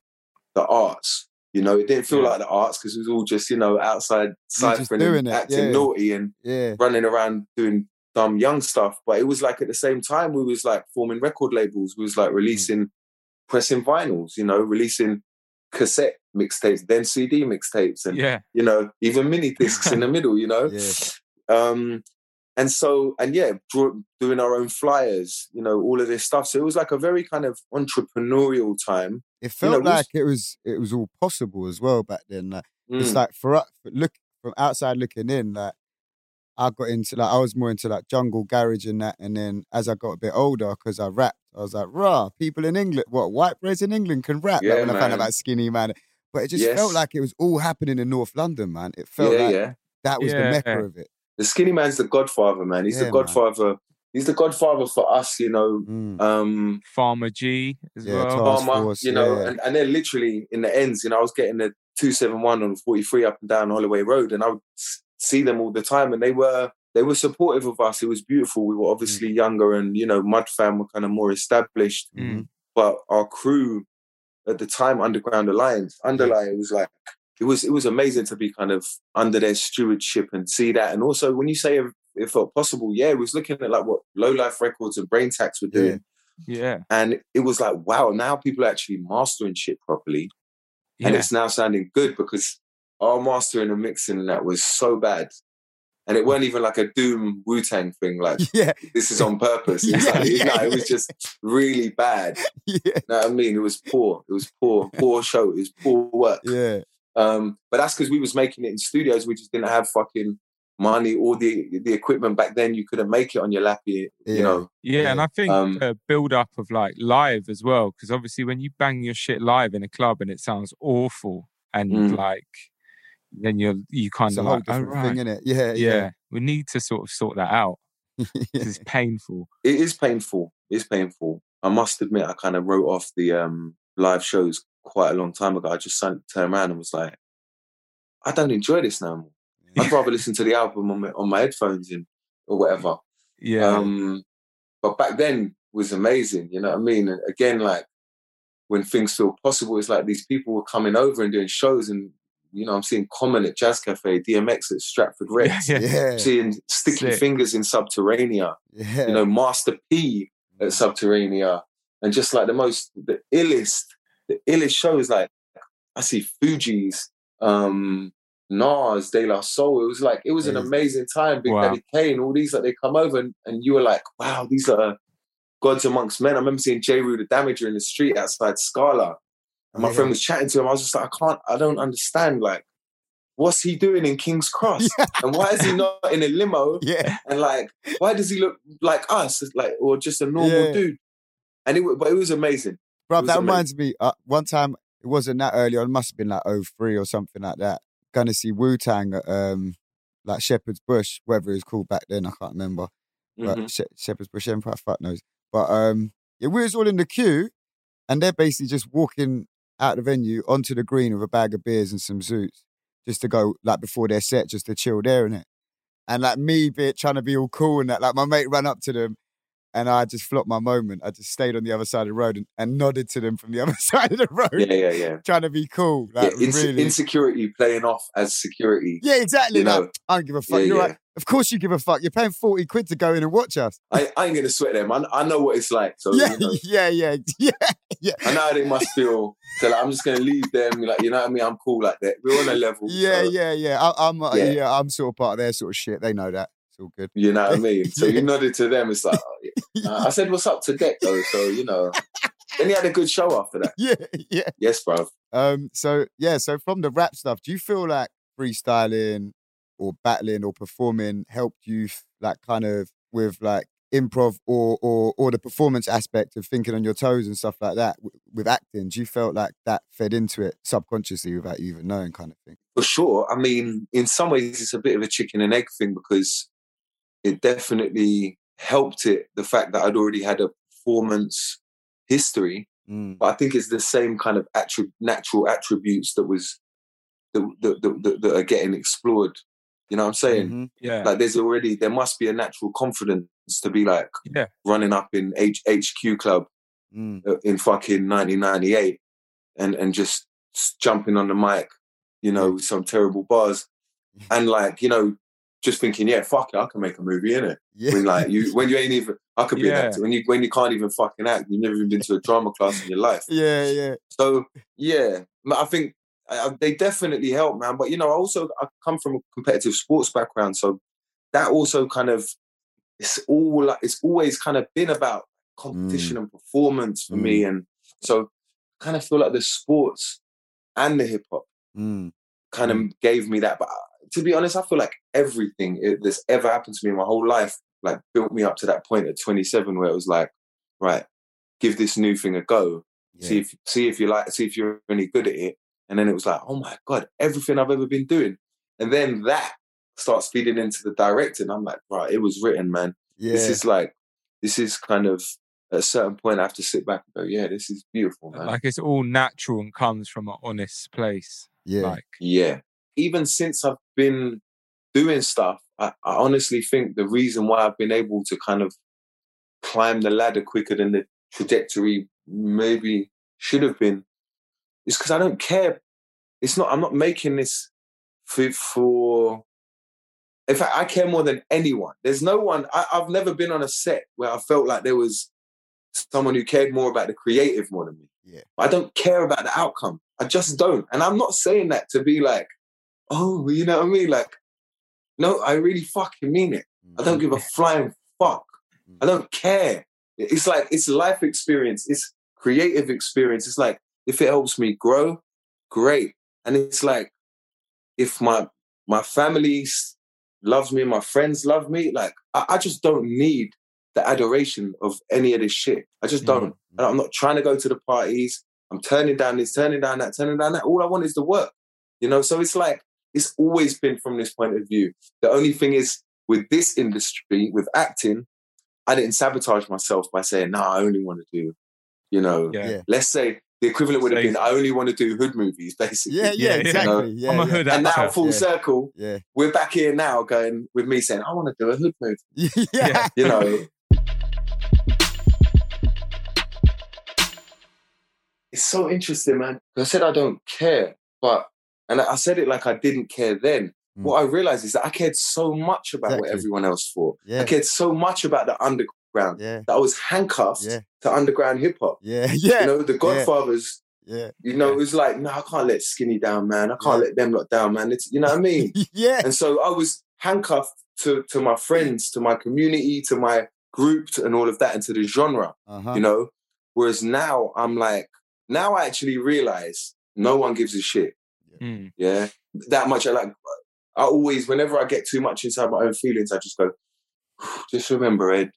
the arts. You know, it didn't feel Yeah. like the arts because it was all just you know outside ciphering and it, acting yeah. naughty and Yeah. running around doing dumb young stuff. But it was like at the same time we was like forming record labels. We was like releasing, pressing vinyls. You know, releasing cassette mixtapes, then CD mixtapes, and yeah. you know even mini *laughs* discs in the middle. You know, Yeah. um, and so and yeah, draw, doing our own flyers. You know, all of this stuff. So it was like a very kind of entrepreneurial time. It You know, felt we was- like it was it was all possible as well back then. Like it's Mm. like for us, look from outside looking in, like I got into like I was more into like jungle garage and that, and then as I got a bit older, because I rapped, I was like, "Raw, people in England, what white boys in England can rap. Yeah, like when I found out about Skinnyman, but it just Yes. felt like it was all happening in North London, man. It felt yeah, like yeah. that was the Yeah. mecca of it. The Skinnyman's the godfather, man. He's Yeah, the man. godfather. He's the godfather for us, you know. Mm. Um, Farma G as Yeah, well. Task Farmer, Force, you know, and, and then literally in the ends, you know, I was getting the 271 on 43 up and down Holloway Road, and I would s- see them all the time, and they were they were supportive of us. It was beautiful. We were obviously younger, and you know, Mud Fam were kind of more established, Mm. but our crew at the time Underground Alliance. Underline was like it was it was amazing to be kind of under their stewardship and see that. And also when you say if it felt possible, yeah, it was looking at like what Lowlife Records and Braintax were doing. Yeah. And it was like, wow, now people are actually mastering shit properly. Yeah. And it's now sounding good because our mastering and mixing that was so bad. And it weren't even like a Doom Wu Tang thing, like *laughs* Yeah, this is on purpose. It's *laughs* Yeah, like, yeah, no, it was just really bad. *laughs* yeah, You know what I mean? It was poor. It was poor, poor show. It was poor work. yeah, Um, but that's because we was making it in studios. We just didn't have fucking money or the the equipment back then. You couldn't make it on your lappy, Yeah. you know. Yeah, and I think Um, the build up of like live as well, because obviously when you bang your shit live in a club and it sounds awful, and Mm. like then you're you kind it's a of whole like, oh, right. thing, innit? Yeah, yeah, we need to sort of sort that out. *laughs* yeah. 'cause It's painful. it is painful. It's painful. I must admit, I kind of wrote off the um, live shows quite a long time ago. I just turned around and was like, I don't enjoy this no more. I'd rather listen to the album on my, on my headphones and or whatever. Yeah, Um, but back then was amazing. You know what I mean? And again, like when things feel possible, it's like these people were coming over and doing shows, and you know, I'm seeing Common at Jazz Cafe, DMX at Stratford yeah, Rex, yeah. yeah, seeing Sticky Sick. Fingers in Subterranea yeah. you know, Master P at Subterranea, and just like the most, the illest, the illest shows. Like I see Fugees, um, Nas, De La Soul. It was like it was an amazing time. Big Wow. Daddy Kane, all these like they come over and, and you were like, wow, these are gods amongst men. I remember seeing Jeru the Damaja in the street outside Scala, and my Yeah. friend was chatting to him. I was just like, I can't, I don't understand. Like, what's he doing in King's Cross? *laughs* And why is he not in a limo? yeah, and like, why does he look like us? Like, or just a normal Yeah. dude? And it, but it was amazing. bro. was That amazing. reminds me. Uh, one time, it wasn't that early on. It must have been like 03 or something like that. Going to see Wu Tang at um, like Shepherd's Bush, whatever it was called back then. I can't remember. But Mhm. She- Shepherd's Bush Empire, fuck knows. But um, yeah, we was all in the queue, and they're basically just walking out the venue onto the green with a bag of beers and some zoots, just to go like before their set, just to chill there in it. And like me, bit trying to be all cool and that, like my mate ran up to them, and I just flopped my moment. I just stayed on the other side of the road and, and nodded to them from the *laughs* other side of the road, Yeah, yeah, yeah. trying to be cool. yeah Like inse- really. Insecurity playing off as security. yeah, exactly. you know. like, I don't give a fuck. Yeah, You're yeah. right. Of course you give a fuck. You're paying 40 quid to go in and watch us. I, I ain't gonna sweat them. I, I know what it's like. So yeah, you know, *laughs* yeah, *laughs* yeah, yeah, I know how they must feel. So like, I'm just gonna leave them. Like, you know what I mean? I'm cool like that. We're on a level. yeah, so, yeah, yeah. I, I'm, uh, Yeah. yeah. I'm sort of part of their sort of shit. They know that. It's all good. You know what I *laughs* mean? So you nodded to them. It's like, oh, yeah. *laughs* Uh, I said, "What's up to deck though?" So you know. Then he had a good show after that. Yeah, yeah. Yes, bro. Um. So yeah. So from the rap stuff, do you feel like freestyling or battling or performing helped you like kind of with like improv or or or the performance aspect of thinking on your toes and stuff like that w- with acting? Do you felt like that fed into it subconsciously without you even knowing, kind of thing? For sure. I mean, in some ways, it's a bit of a chicken and egg thing because it definitely helped it. The fact that I'd already had a performance history, Mm. but I think it's the same kind of attri- natural attributes that was that, that, that, that, that are getting explored. You know what I'm saying? Mhm. yeah, Like, there's already there must be a natural confidence to be like yeah, running up in H- HQ Club Mm. uh, in fucking 1998 and and just jumping on the mic, you know, with some terrible bars, *laughs* and like you know, just thinking, yeah, fuck it, I can make a movie in it. Yeah. When like you, when you ain't even, I could be Yeah. an actor. When you when you can't even fucking act, you've never even been to a drama class in your life. yeah, yeah. So yeah, I I think uh, they definitely help, man. But you know, I also I come from a competitive sports background, so that also kind of it's all like it's always kind of been about competition and performance for me, and so I kind of feel like the sports and the hip hop Mm. kind of gave me that. But to be honest, I feel like everything that's ever happened to me in my whole life like built me up to that point at 27 where it was like, right, give this new thing a go see if see if you like see if you're any good at it and then it was like oh my god everything i've ever been doing and then that starts feeding into the directing i'm like right it was written man Yeah. this is like this is kind of at a certain point i have to sit back and go yeah this is beautiful man like it's all natural and comes from an honest place. yeah. Like, yeah even since i've been doing stuff I, I honestly think the reason why i've been able to kind of climb the ladder quicker than the trajectory maybe should have been is because I don't care. It's not. I'm not making this for. for in fact, I care more than anyone. There's no one. I, I've never been on a set where I felt like there was someone who cared more about the creative more than me. Yeah. I don't care about the outcome. I just don't. And I'm not saying that to be like, oh, you know what I mean? Like, no, I really fucking mean it. I don't give a mm. flying fuck. *laughs* I mm. don't care. It's like it's life experience. It's creative experience. It's like if it helps me grow, great. And it's like if my my family loves me, my friends love me, like I, I just don't need the adoration of any of this shit. I just don't. Mm, and I'm not trying to go to the parties. I'm turning down this, turning down that, turning down that. All I want is the work. You know, so it's like it's always been from this point of view. The only thing is with this industry, with acting, I didn't sabotage myself by saying, no, I only want to do, you know, Yeah. Yeah. let's say the equivalent would have been, I only want to do hood movies, *laughs* basically. Yeah, yeah, Yeah, yeah. exactly. Yeah, I'm a yeah. hood And now, full Yeah. circle, Yeah. we're back here now going with me saying, I want to do a hood movie. *laughs* yeah. Yeah. You know, it's so interesting, man. I said I don't care, but, and I said it like I didn't care then. Mm. What I realized is that I cared so much about what everyone else thought. Yeah. I cared so much about the underground Yeah. that I was handcuffed Yeah. to underground hip hop. Yeah. *laughs* Yeah. You know, the Godfathers, Yeah. you know, it was like, no, I can't let Skinny down, man. I can't let them lot down, man. It's, you know what I mean? *laughs* Yeah. and so I was handcuffed to, to my friends, to my community, to my group, to- and all of that, and to the genre, Uh-huh. you know? Whereas now I'm like, now I actually realize no one gives a shit. Mm. Yeah. That much I like, I always, whenever I get too much inside my own feelings, I just go, *sighs* just remember, Ed,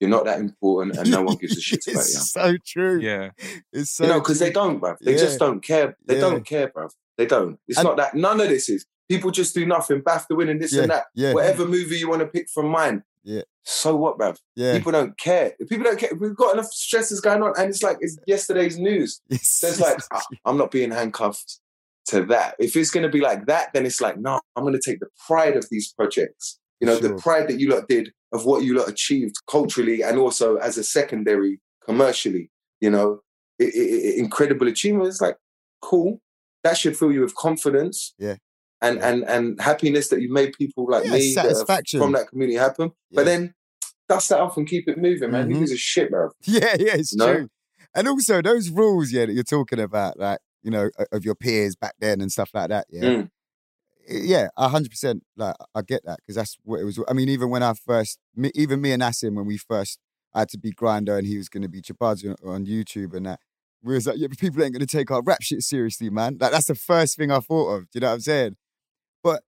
you're not that important and no one gives a shit *laughs* about you. It's so true. Yeah. It's so you know, because they don't, bruv. They Yeah. just don't care. They Yeah. don't care, bruv. They don't. It's And- not that. None of this is. People just do nothing. BAFTA winning this Yeah, and that. yeah. Whatever movie you want to pick from mine. Yeah. So what, bruv? Yeah. People don't care. People don't care. We've got enough stresses going on, and it's like it's yesterday's news. *laughs* It's, So it's like I, I'm not being handcuffed to that. If it's going to be like that, then it's like no. I'm going to take the pride of these projects. You know, the pride that you lot did of what you lot achieved culturally and also as a secondary commercially. You know, i i i- incredible achievement. It's like cool. That should fill you with confidence. Yeah. And Yeah. and and happiness that you made people like Yeah, me that satisfaction. from that community happen. But then dust that off and keep it moving, man. Mhm. Who gives a shit, bro? *laughs* Yeah, yeah, it's No? true. And also those rules, yeah, that you're talking about, like, you know, of your peers back then and stuff like that. Yeah. Mm. Yeah, hundred percent. Like I get that because that's what it was. I mean, even when I first, me, even me and Asim, when we first had to be Grindah and he was going to be Chabuddy G on, on YouTube and that, we was like, yeah, but people ain't going to take our rap shit seriously, man. Like that's the first thing I thought of. Do you know what I'm saying? But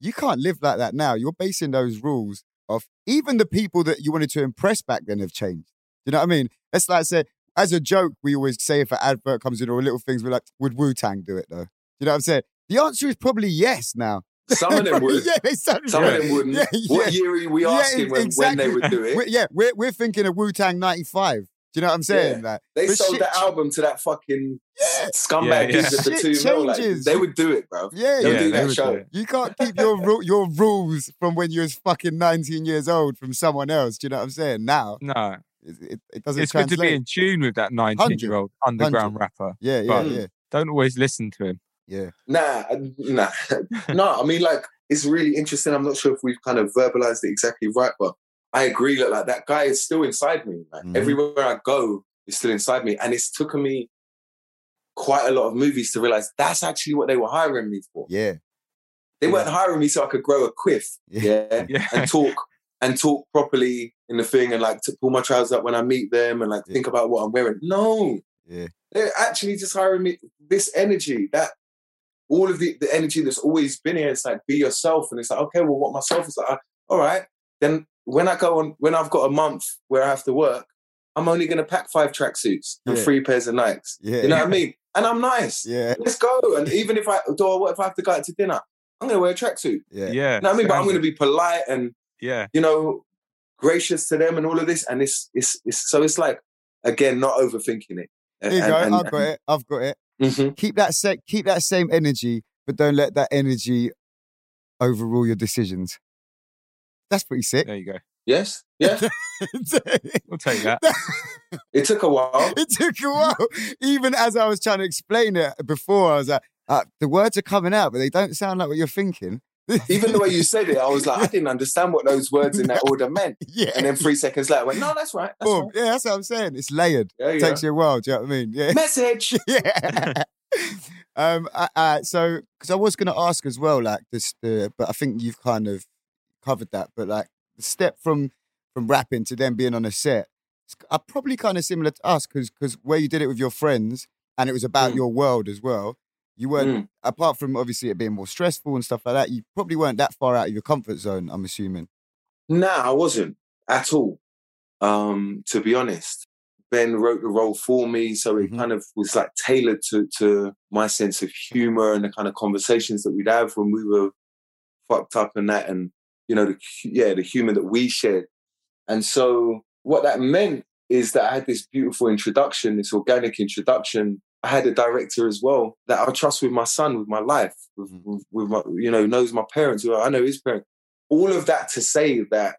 you can't live like that now. You're basing those rules off even the people that you wanted to impress back then have changed. Do you know what I mean? It's like say, as a joke, we always say if an advert comes in or little things, we're like, would Wu Tang do it though? You know what I'm saying? The answer is probably yes now. Some of them *laughs* would. Yeah, they sound Some yeah. of them wouldn't. Yeah, What year are we Yeah, asking when, when they would do it? We're, yeah, we're, we're thinking of Wu Tang 95. Do you know what I'm saying? Like, They but sold shit- the album to that fucking Yeah. scumbag Yeah, yeah. geezer for Shit two mil. Like, changes. they would do it, bro. Yeah, They'll yeah. do they that would show. do it. You can't keep your ru- your rules from when you was fucking 19 years old from someone else. Do you know what I'm saying? Now, No, it, it, it doesn't it's good to be in tune with that 19 year old underground rapper. yeah, yeah, but- yeah, Don't always listen to him. yeah. Nah, nah, *laughs* no. I mean, like, it's really interesting. I'm not sure if we've kind of verbalized it exactly right, but I agree that like that guy is still inside me. Like Mhm. everywhere I go, it's still inside me, and it's taken me quite a lot of movies to realize that's actually what they were hiring me for. Yeah. They weren't hiring me so I could grow a quiff, Yeah. *laughs* yeah, Yeah. and talk and talk properly in the thing, and like to pull my trousers up when I meet them, and like Yeah. think about what I'm wearing. No, Yeah. they're actually just hiring me this energy that all of the, the energy that's always been here it's like be yourself and it's like okay well what myself is like uh, all right then when i go on when i've got a month where i have to work i'm only going to pack five tracksuits and Yeah. three pairs of nikes Yeah. you know what i *laughs* mean and i'm nice Yeah. let's go and even if i or what if i have to go out to dinner i'm going to wear a tracksuit Yeah. Yeah. you know what i mean but i'm going to be polite and Yeah. you know gracious to them and all of this and it's it's, it's so it's like again not overthinking it There you go. I've got it. I've got it. Mhm. Keep that set Keep that same energy, but don't let that energy overrule your decisions. That's pretty sick. There you go. Yes, yeah. *laughs* We'll take that. it took a while. *laughs* it took a while. Even as I was trying to explain it before, I was like, uh, the words are coming out, but they don't sound like what you're thinking. *laughs* Even the way you said it, I was like, I didn't understand what those words in that *laughs* order meant. *laughs* yeah. And then three seconds later, I went, no, that's right. That's Boom. right. Yeah, that's what I'm saying. It's layered. Yeah, It yeah. takes you a while. Do you know what I mean? Yeah. Message. yeah. um. Uh, uh, so, because I was going to ask as well, like this, but I think you've kind of covered that. But like the step from from rapping to then being on a set, it's uh, probably kind of similar to us, because because where you did it with your friends and it was about Mm. your world as well. You weren't, Mm. apart from obviously it being more stressful and stuff like that. You probably weren't that far out of your comfort zone. I'm assuming. Nah, I wasn't at all. Um, to be honest, Ben wrote the role for me, so it Mhm. kind of was like tailored to to my sense of humor and the kind of conversations that we'd have when we were fucked up and that, and you know, the yeah, the humor that we shared. And so, what that meant is that I had this beautiful introduction, this organic introduction. I had a director as well that I trust with my son, with my life, with, Mm. with, with my, you know, knows my parents. Who I know his parents. All of that to say that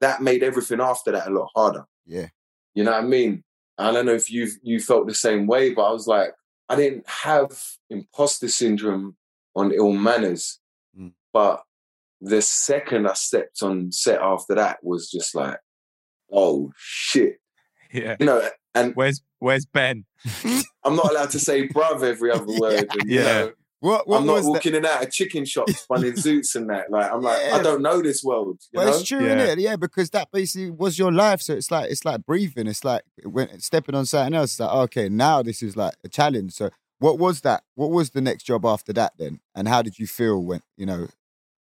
that made everything after that a lot harder. Yeah. You know what I mean? I don't know if you you felt the same way, but I was like, I didn't have imposter syndrome on Ill Manors, Mm. but the second I stepped on set after that was just like, oh shit, *laughs* Yeah. you know. And Where's Where's Ben? *laughs* I'm not allowed to say bruv every other *laughs* word. And, you Yeah. know, What What I'm not was that? walking in and out of chicken shops, running *laughs* zoots and that. Like I'm like, Yeah. I don't know this world. You Well, know? it's true, Yeah. isn't it? Yeah, because that basically was your life. So it's like it's like breathing. It's like when stepping on something else. It's like okay, now this is like a challenge. So what was that? What was the next job after that then? And how did you feel when you know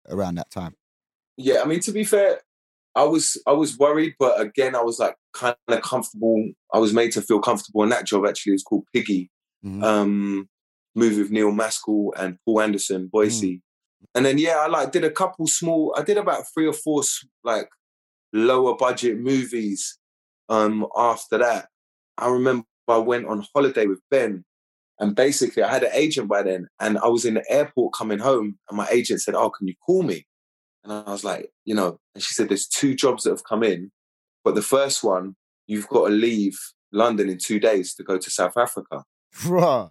around that time? Yeah, I mean to be fair, I was I was worried, but again, I was like kind of comfortable. I was made to feel comfortable in that job. Actually, it's called Piggy. Mhm. Um, movie with Neil Maskell and Paul Anderson, Boise. And then yeah, I like did a couple small. I did about three or four like lower budget movies. Um, after that, I remember I went on holiday with Ben, and basically I had an agent by then, and I was in the airport coming home, and my agent said, "Oh, can you call me?" And I was like, you know, and she said, there's two jobs that have come in, but the first one, you've got to leave London in two days to go to South Africa. Bruh.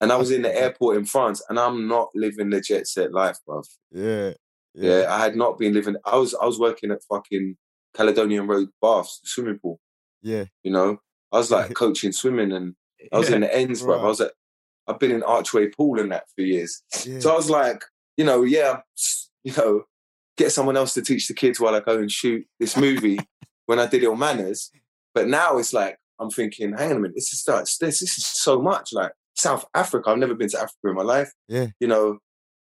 And I was in the airport in France, and I'm not living the jet set life, bruv. Yeah. Yeah. I had not been living. I was I was working at fucking Caledonian Road Baths, swimming pool. Yeah. You know, I was like *laughs* coaching swimming, and I was Yeah. in the ends, bruv. I was at. I've been in Archway Pool and that for years. Yeah. So I was like, you know, yeah, you know, get someone else to teach the kids while I go and shoot this movie *laughs* when I did Ill Manors. But now it's like, I'm thinking, hang on a minute, this is, this, this is so much. Like South Africa, I've never been to Africa in my life. Yeah. You know,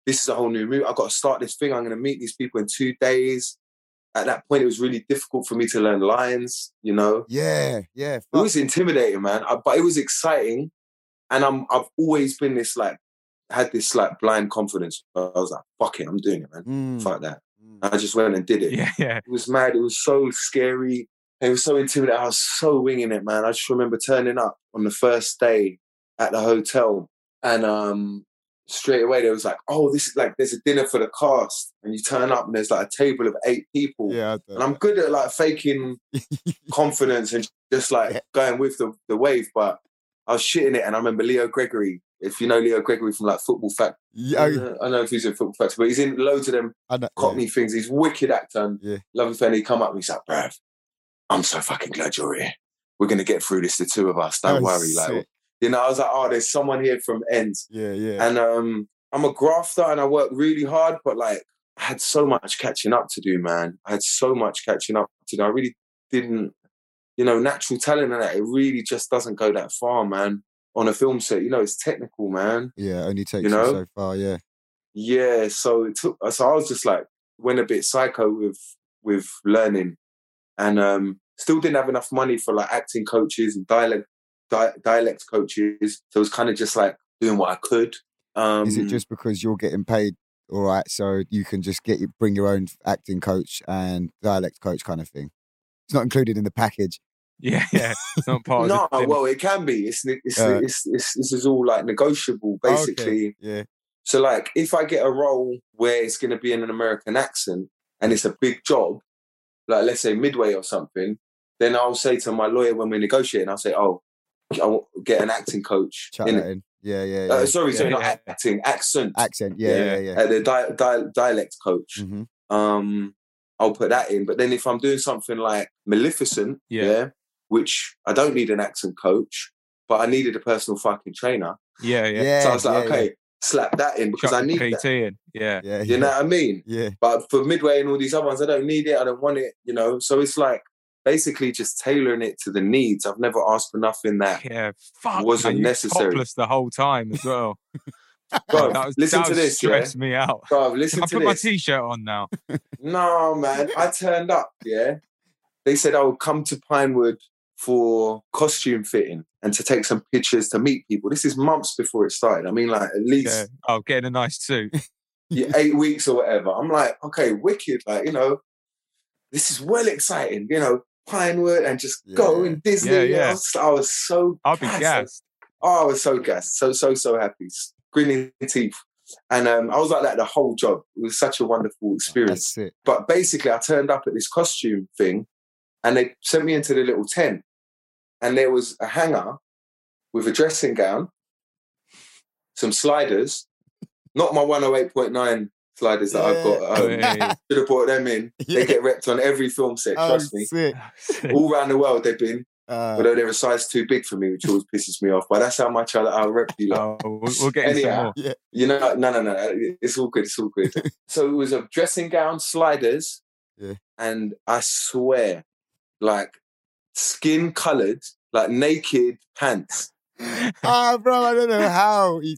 this is a whole new route. I've got to start this thing. I'm going to meet these people in two days. At that point, it was really difficult for me to learn lines, you know. Yeah. Yeah. It was intimidating, man, I, but it was exciting. And I'm I've always been this like had this like blind confidence. I was like, fuck it, I'm doing it, man. Mm, Fuck that. I just went and did it. Yeah, *laughs* yeah. It was mad. It was so scary. It was so intimidating. I was so winging it, man. I just remember turning up on the first day at the hotel, and um, straight away there was like, "Oh, this is like there's a dinner for the cast," and you turn up and there's like a table of eight people. Yeah. I And I'm good at like faking *laughs* confidence and just like Yeah. going with the, the wave, but I was shitting it. And I remember Leo Gregory, if you know Leo Gregory from like Football Fact, yeah. I don't know if he's in Football Facts, but he's in loads of them I know, Cockney things. He's wicked actor. And Yeah. Love and Fanny come up and he's like, Brav, I'm so fucking glad you're here. We're gonna get through this, the two of us. Don't worry. Like, you know, I was like, oh, there's someone here from Ends. Yeah. Yeah. And um, I'm a grafter and I work really hard, but like I had so much catching up to do, man. I had so much catching up to do. I really didn't, you know, natural talent and that, it really just doesn't go that far, man. On a film set, you know, it's technical, man. yeah. Only takes you know? so far. Yeah. Yeah, so it took so I was just like went a bit psycho with with learning and um still didn't have enough money for like acting coaches and dialect di- dialect coaches. So it was kind of just like doing what I could. Um Is it just because you're getting paid all right, so you can just get bring your own acting coach and dialect coach kind of thing? It's not included in the package. Yeah, *laughs* yeah. It's not part no, of well, it can be. It's, it's, Uh, it's, it's, this is all like negotiable, Okay, basically. Yeah. So, like, if I get a role where it's going to be in an American accent and it's a big job, like let's say midway or something, then I'll say to my lawyer when we're negotiating, I'll say, "Oh, I'll get an acting coach." In in. Yeah, yeah, yeah. Uh, sorry, sorry, Yeah, not yeah. acting, accent. Accent. Yeah, yeah, yeah. Uh, the di- di- dialect coach. hmm Um, I'll put that in. But then if I'm doing something like Maleficent, Yeah. yeah, which I don't need an accent coach, but I needed a personal fucking trainer. Yeah, yeah. Yeah, so I was like, yeah, okay, slap that in because Chuck I need PT that. in. Yeah. Yeah, yeah. You know what I mean? Yeah, But for Midway and all these other ones, I don't need it. I don't want it. You know, so it's like basically just tailoring it to the needs. I've never asked for nothing that. Yeah, fuck. Wasn't man, necessary. Topless the whole time as well. *laughs* Bro, that was, listen that to was this, yeah. stressed me out. Bro, listen I to put my t-shirt on now. No, man. I turned up, yeah. They said I would come to Pinewood for costume fitting and to take some pictures to meet people. This is months before it started. I mean, like at least Yeah. Oh, getting a nice suit. *laughs* yeah, eight weeks or whatever. I'm like, okay, wicked. Like, you know, this is well exciting, you know, Pinewood and just Yeah. in Disney. Yeah, yeah. I, was, I was so I'll be gassed. gassed. Oh, I was so gassed. So, so, so happy. Grinning teeth. And um, I was like that the whole job. It was such a wonderful experience. that's it. But basically, I turned up at this costume thing and they sent me into the little tent. And there was a hanger with a dressing gown, some sliders, not my 108.9 sliders that I've got at home. Hey. Should have brought them in. Yeah. They get repped on every film set, Oh, trust me. sick. All around the world they've been, Uh, although they're a size too big for me, which always pisses me off. But that's how much I, I rep you. lot. Oh, we'll, we'll get you some Anyhow. more. You know, no, no, no. It's all good. It's all good. *laughs* so it was a dressing gown, sliders, Yeah. and I swear, like skin colored, like naked pants. *laughs* ah, bro, I don't know how. *laughs*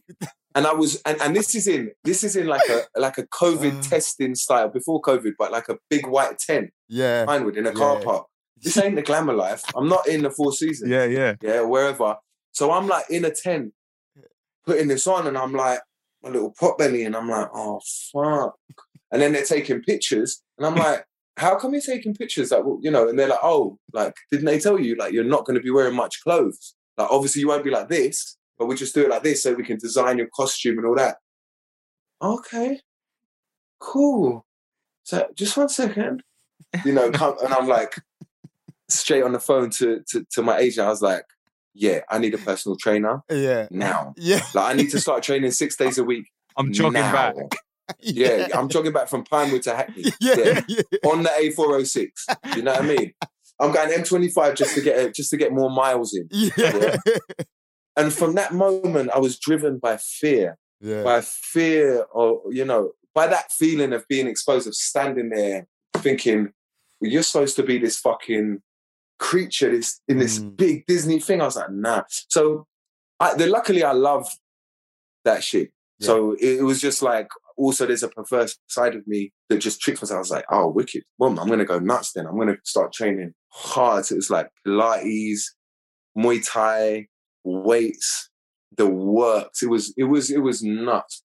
And I was, and, and this is in this is in like a like a COVID Uh. testing style before COVID, but like a big white tent, Yeah, Pinewood, in a car park. This ain't the glamour life. I'm not in the Four Seasons. Yeah, yeah. yeah, wherever. So I'm like in a tent, putting this on, and I'm like my little pot belly, and I'm like, oh fuck. And then they're taking pictures, and I'm like, how come you're taking pictures? Like, well, you know, and they're like, oh, like, didn't they tell you like you're not going to be wearing much clothes? Like, obviously you won't be like this, but we just do it like this so we can design your costume and all that. Okay, cool. So just one second, you know, come, and I'm like straight on the phone to, to to my agent. I was like, yeah, I need a personal trainer yeah, now. yeah. Like, I need to *laughs* start training six days a week. I'm jogging now. back. *laughs* Yeah, I'm jogging back from Pinewood to Hackney. *laughs* yeah, Yeah. yeah. On the A406. You know what I mean? I'm going M25 just to get just to get more miles in. yeah. And from that moment, I was driven by fear, yeah. by fear of you know, by that feeling of being exposed, of standing there thinking, well, "You're supposed to be this fucking creature, this in this Mm. big Disney thing." I was like, "Nah." So, I, then luckily, I love that shit. So it was just like. Also, there's a perverse side of me that just tricks myself. I was like, "Oh, wicked! Well, I'm gonna go nuts. Then I'm gonna start training hard." So it was like Pilates, Muay Thai, weights, the works. It was it was it was nuts.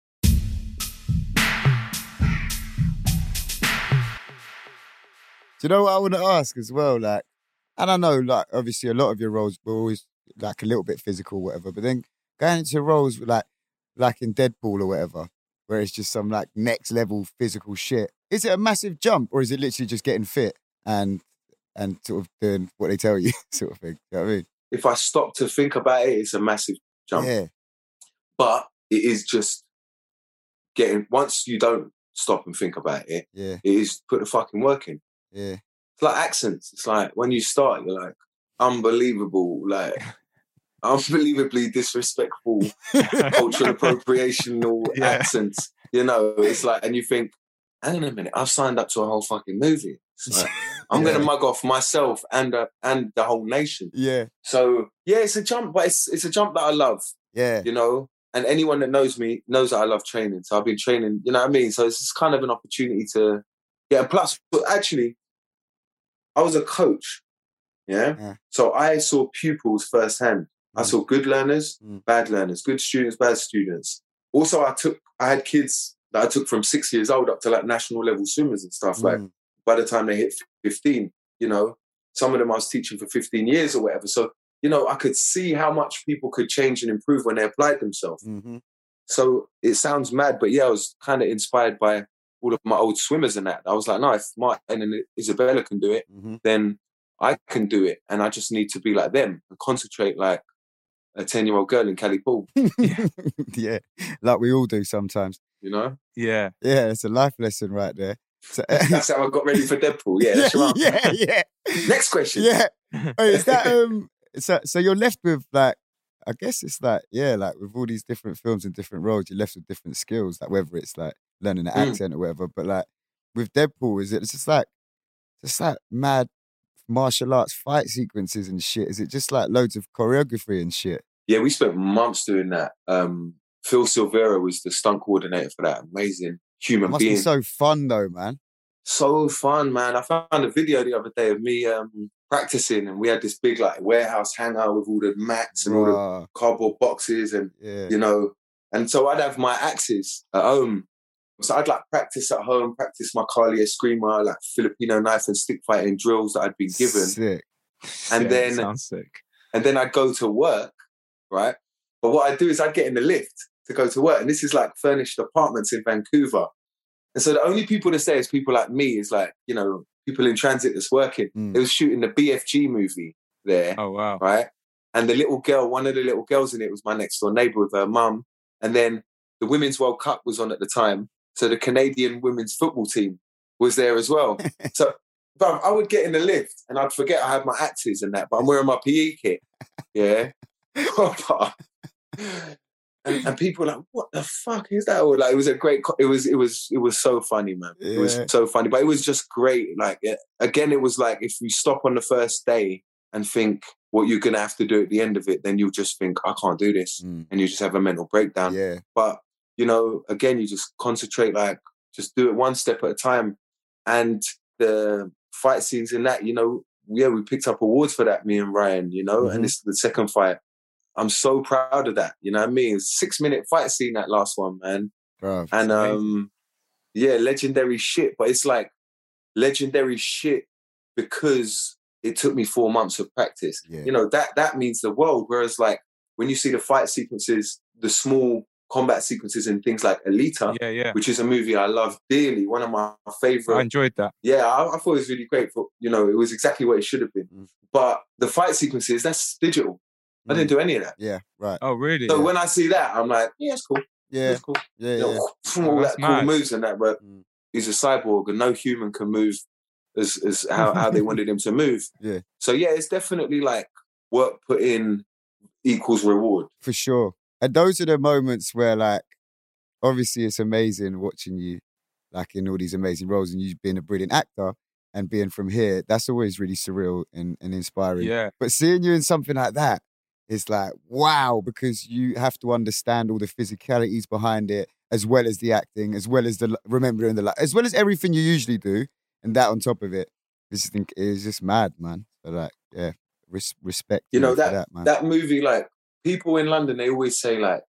Do you know what I want to ask as well? Like, and I know, like, obviously, a lot of your roles were always like a little bit physical, whatever. But then going into roles like, like in Deadpool or whatever, where it's just some like next level physical shit. Is it a massive jump, or is it literally just getting fit and and sort of doing what they tell you, *laughs* sort of thing? You know what I mean? If I stop to think about it, it's a massive jump. Yeah, But it is just getting once you don't stop and think about it, yeah, it is put the fucking work in. yeah, It's like accents. It's like when you start, you're like unbelievable, like *laughs* unbelievably disrespectful *laughs* cultural appropriational Yeah. accents. You know, it's like, and you think, hang on a minute, I've signed up to a whole fucking movie. Like, *laughs* I'm Yeah. gonna mug off myself and uh, and the whole nation. yeah, So yeah, it's a jump, but it's it's a jump that I love. yeah, You know, and anyone that knows me knows that I love training. So I've been training. You know what I mean? So it's just kind of an opportunity to yeah. Plus, but actually, I was a coach. Yeah. Yeah. So I saw pupils firsthand. I Mm. saw good learners, Mm. bad learners, good students, bad students. Also, I took I had kids that I took from six years old up to like national level swimmers and stuff. Like Mm. by the time they hit 15, you know, some of them I was teaching for 15 years or whatever. So, you know, I could see how much people could change and improve when they applied themselves. hmm So it sounds mad, but yeah, I was kind of inspired by all of my old swimmers and that. I was like, no, if Martin and Isabella can do it, Mhm. then I can do it, and I just need to be like them and concentrate like a ten year old girl in Cali Pool. *laughs* *laughs* yeah, like we all do sometimes. You know, Yeah. Yeah, it's a life lesson right there. So, that's how I got ready for Deadpool. Yeah, *laughs* that's right. yeah, yeah, Next question. yeah. Wait, is that um? So, so you're left with like, I guess it's like, yeah, like with all these different films and different roles, you're left with different skills. Like whether it's like learning an Mm. accent or whatever. But like with Deadpool, is it it's just like, just like mad martial arts fight sequences and shit? Is it just like loads of choreography and shit? Yeah, we spent months doing that. Um, Phil Silvera was the stunt coordinator for that. Amazing It human must being. be so fun though, man. so fun, man. I found a video the other day of me um, practicing, and we had this big like warehouse hangout with all the mats and all the cardboard boxes, and yeah, you know, and so I'd have my axes at home. So I'd like practice at home, practice my Kali Eskrima, like Filipino knife and stick fighting drills that I'd been given. Sick. And Yeah, then- sounds sick. and then I'd go to work, right? But what I'd do is I'd get in the lift to go to work, and this is like furnished apartments in Vancouver. And so the only people that say is people like me, is like, you know, people in transit that's working. Mm. It was shooting the BFG movie there, Oh wow. right? And the little girl, one of the little girls in it was my next door neighbor with her mum. And then the Women's World Cup was on at the time. So the Canadian women's football team was there as well. *laughs* so but I would get in the lift and I'd forget I had my axes and that, but I'm wearing my PE kit. Yeah. *laughs* And, and people were like, what the fuck is that? Or like it was a great co- it was it was it was so funny, man. It was so funny. But it was just great. Like it, again, it was like if you stop on the first day and think what you're gonna have to do at the end of it, then you'll just think, I can't do this. Mm. And you just have a mental breakdown. Yeah, But you know, again, you just concentrate, like just do it one step at a time. And the fight scenes in that, you know, yeah, we picked up awards for that, me and Ryan, you know, Mhm. and this is the second fight. I'm so proud of that. You know what I mean? Six minute fight scene that last one, man. bro. And amazing. um yeah, legendary shit. But it's like legendary shit because it took me four months of practice. Yeah. You know, that that means the world. Whereas like when you see the fight sequences, the small combat sequences and things like Alita, Yeah, yeah. which is a movie I love dearly, one of my favorite I enjoyed that. yeah, I, I thought it was really great. For you know, it was exactly what it should have been. Mm. But the fight sequences, that's digital. I Mm. didn't do any of that. Yeah, right. Oh really? So when I see that, I'm like, yeah, it's cool. Yeah, It's cool. yeah, You yeah. *laughs* know, from Oh, all that's that cool mad. moves and that, but Mm. he's a cyborg and no human can move as as *laughs* how, how they wanted him to move. Yeah. So yeah, it's definitely like work put in equals reward. for sure. And those are the moments where, like, obviously, it's amazing watching you, like, in all these amazing roles, and you being a brilliant actor and being from here. That's always really surreal and, and inspiring. Yeah. But seeing you in something like that is like wow, because you have to understand all the physicalities behind it, as well as the acting, as well as the remembering the, as well as everything you usually do, and that on top of it. It's just, it's just mad, man. So like, yeah, res- respect. You know that that that movie, like people in London, they always say like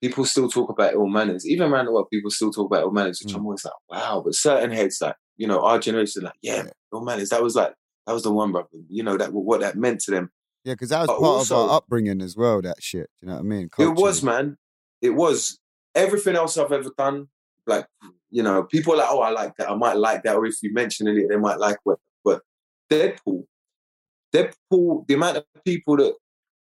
people still talk about Ill Manors. Even around the world, people still talk about Ill Manors, which Mm. I'm always like, wow. But certain heads, like you know, our generation, like yeah, Ill Manors. That was like that was the one, brother. You know that what that meant to them. Yeah, because that was But part of our upbringing as well. That shit, you know what I mean? It was, man. It was everything else I've ever done. Like you know, people are like, oh, I like that. I might like that, or if you mention it, they might like it. But Deadpool, Deadpool, the amount of people that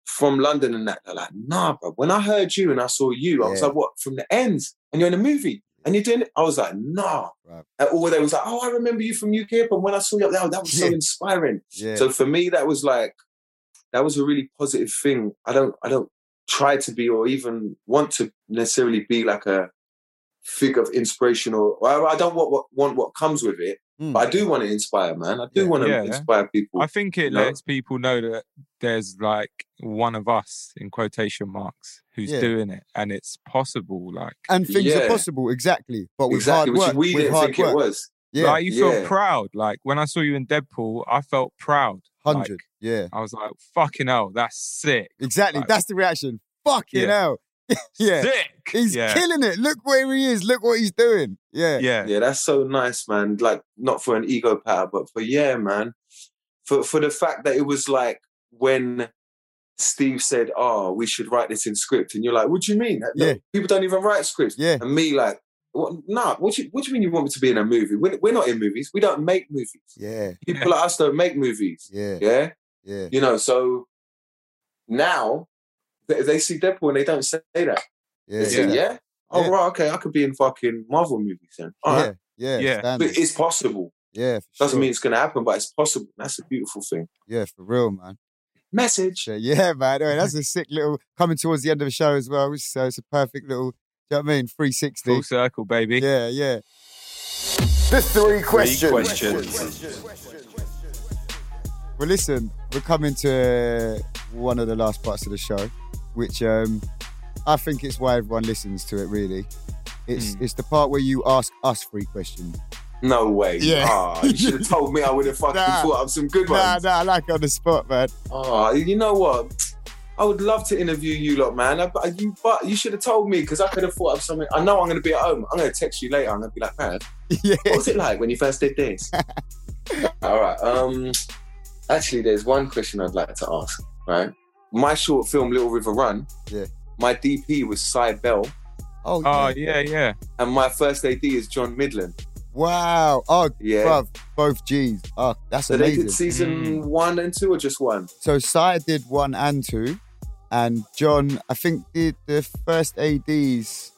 from London and that, they're like, nah, bro. When I heard you and I saw you, I was Yeah. like, what? From the ends, and you're in a movie, and you're doing it. I was like, nah. Right. And Or they was like, oh, I remember you from UK, but when I saw you, that was so *laughs* inspiring. Yeah, So for me, that was like that was a really positive thing. I don't I don't try to be or even want to necessarily be like a figure of inspiration or well, I don't want what want what comes with it. Mm. But I do want to inspire, man. I do Yeah. want to Yeah. inspire people. I think it No. lets people know that there's like one of us in quotation marks who's Yeah. doing it and it's possible. Like, and things are possible, exactly. But with exactly, hard work, which we with didn't hard think work. it was. Yeah, like you feel Yeah. proud. Like when I saw you in Deadpool, I felt proud. hundred. Like, yeah, I was like, fucking hell, that's sick. exactly. like- That's the reaction. Fucking Yeah. hell. *laughs* yeah, Sick. he's yeah. killing it. Look where he is. Look what he's doing. Yeah, Yeah. Yeah, that's so nice, man. Like not for an ego power, but for yeah, man. For for the fact that it was like when Steve said, "Oh, we should write this in script," and you're like, "What do you mean? No, Yeah. people don't even write scripts." Yeah. And me like, What, nah, what do, you, what do you mean you want me to be in a movie? We're, we're not in movies. We don't make movies. Yeah, People like us don't make movies. yeah, Yeah. yeah, You know, so now they, they see Deadpool and they don't say that. yeah. They say, yeah. Oh, Yeah. right. Okay. I could be in fucking Marvel movies then. All right. yeah, yeah, Yeah. standard. But it's possible. yeah, for Doesn't sure. mean it's going to happen, but it's possible. That's a beautiful thing. yeah, for real, man. Message. So, yeah, man. Anyway, that's *laughs* a sick little coming towards the end of the show as well. So it's a perfect little. Do you know what I mean? 360. Full circle, baby. Yeah, yeah. The three questions. Well, listen, we're coming to one of the last parts of the show, which um, I think it's why everyone listens to it. Really, it's Hmm. it's the part where you ask us three questions. No way. Yeah. Ah, you should have told me I would have fucking Nah. thought of some good Nah, ones. nah, nah, I like it on the spot, man. Oh, you know what? I would love to interview you lot, man. I, but you, but you should have told me because I could have thought of something. I know I'm going to be at home. I'm going to text you later. I'm going to be like, man, yeah, *laughs* what was it like when you first did this? *laughs* All right. Um, actually, there's one question I'd like to ask. Right, my short film Little River Run. Yeah. My DP was Cy Bell, Oh, Oh yeah. yeah, yeah. and my first AD is John Midland. Wow. Oh, Yeah. bruv, both G's. Oh, that's amazing. So they did season mm. one and two, or just one? So Sai did one and two, and John, I think did the first ads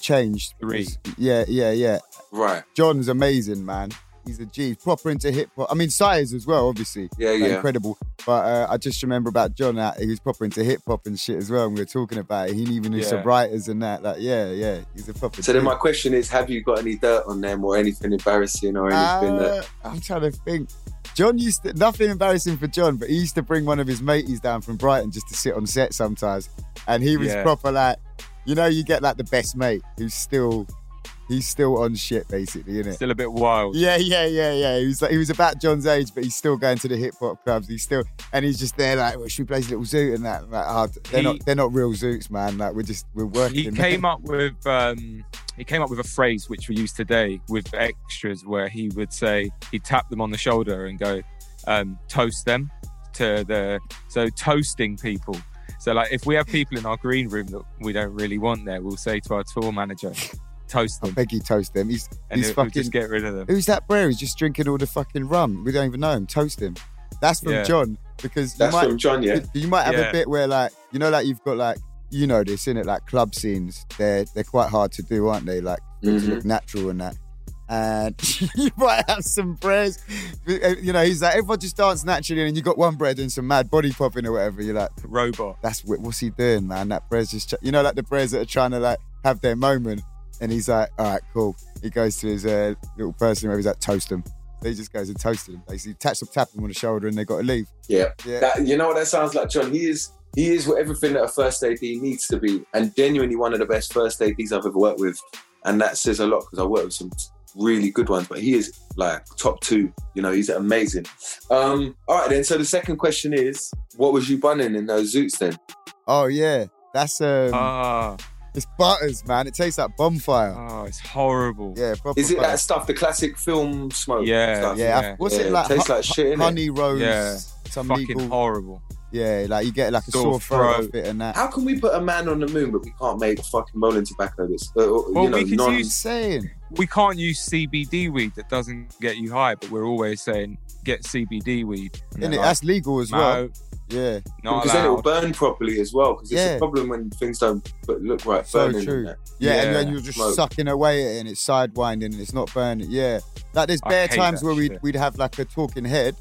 changed. Three. Yeah, yeah, yeah. Right. John's amazing, man. He's a G. Proper into hip hop. I mean, is as well, obviously. Yeah, Like, yeah. Incredible. But uh, I just remember about John that he was proper into hip hop and shit as well. And we were talking about it. He even knew Yeah. some writers and that. Like, yeah, yeah. He's a proper. So then my question is, have you got any dirt on them or anything embarrassing or anything that? Uh, I'm trying to think. John used to nothing embarrassing for John, but he used to bring one of his mateys down from Brighton just to sit on set sometimes, and he was Yeah. proper like, you know, you get like the best mate who's still, he's still on shit basically, innit? Still a bit wild. Yeah, yeah, yeah, yeah. He was like, he was about John's age, but he's still going to the hip hop clubs. He's still, and he's just there like, well, should we play little zoot and that? Like, oh, they're He- not, they're not real zoots, man. Like we're just, we're working. He came *laughs* up with um, he came up with a phrase which we use today with extras, where he would say he'd tap them on the shoulder and go, um, toast them to the so toasting people. So like if we have people in our green room that we don't really want there, we'll say to our tour manager, toast I them, beg you, toast them. He's, and he's he'll, he'll fucking. just get rid of them. Who's that bro? He's just drinking all the fucking rum. We don't even know him. Toast him. That's from Yeah. John because That's might, from John, yeah. you might have a bit where like you know like you've got like you know this in it like club scenes. They're they're quite hard to do, aren't they? Like to Mhm. look natural and that. And *laughs* you might have some breads. You know, he's like, everyone just dance naturally, and you got one bread and some mad body popping or whatever. You're like, Robot. that's what, what's he doing, man? That bread's just, ch-. you know, like the breads that are trying to like have their moment. And he's like, all right, cool. He goes to his uh, little person where he's like, toast them. So he just goes and toasted them. Basically, taps them, tap him on the shoulder, and they got to leave. Yeah. Yeah. That, you know what that sounds like, John? He is he is what everything that a first AD needs to be, and genuinely one of the best first ADs I've ever worked with, and that says a lot because I worked with some really good ones, but he is like top two. You know, he's amazing. Um, all right, then. So the second question is, what was you bunning in those zoots then? Oh yeah, that's um, Ah, it's butters, man. It tastes like bonfire. oh, it's horrible. Yeah, proper Is it butter. that stuff, the classic film smoke? Yeah, stuff? Yeah, Yeah. what's Yeah, it like? tastes Hu- like shit, innit? honey rose, Yeah. some Fucking legal. horrible. Yeah, like you get like a Sore sore throat throat. and that. How can we put a man on the moon, but we can't make fucking rolling tobacco? That's uh, uh, Well, you know, we could non- use- saying. We can't use CBD weed that doesn't get you high, but we're always saying get CBD weed. And Innit? they're That's legal as like, well. No, Yeah, not because then it will burn properly as well. Because it's Yeah. a problem when things don't look right. So burning true. and that. yeah, and then you're just Smoke. sucking away at it and it's sidewinding and it's not burning. Yeah, like there's I bare times that where we'd we'd have like a talking head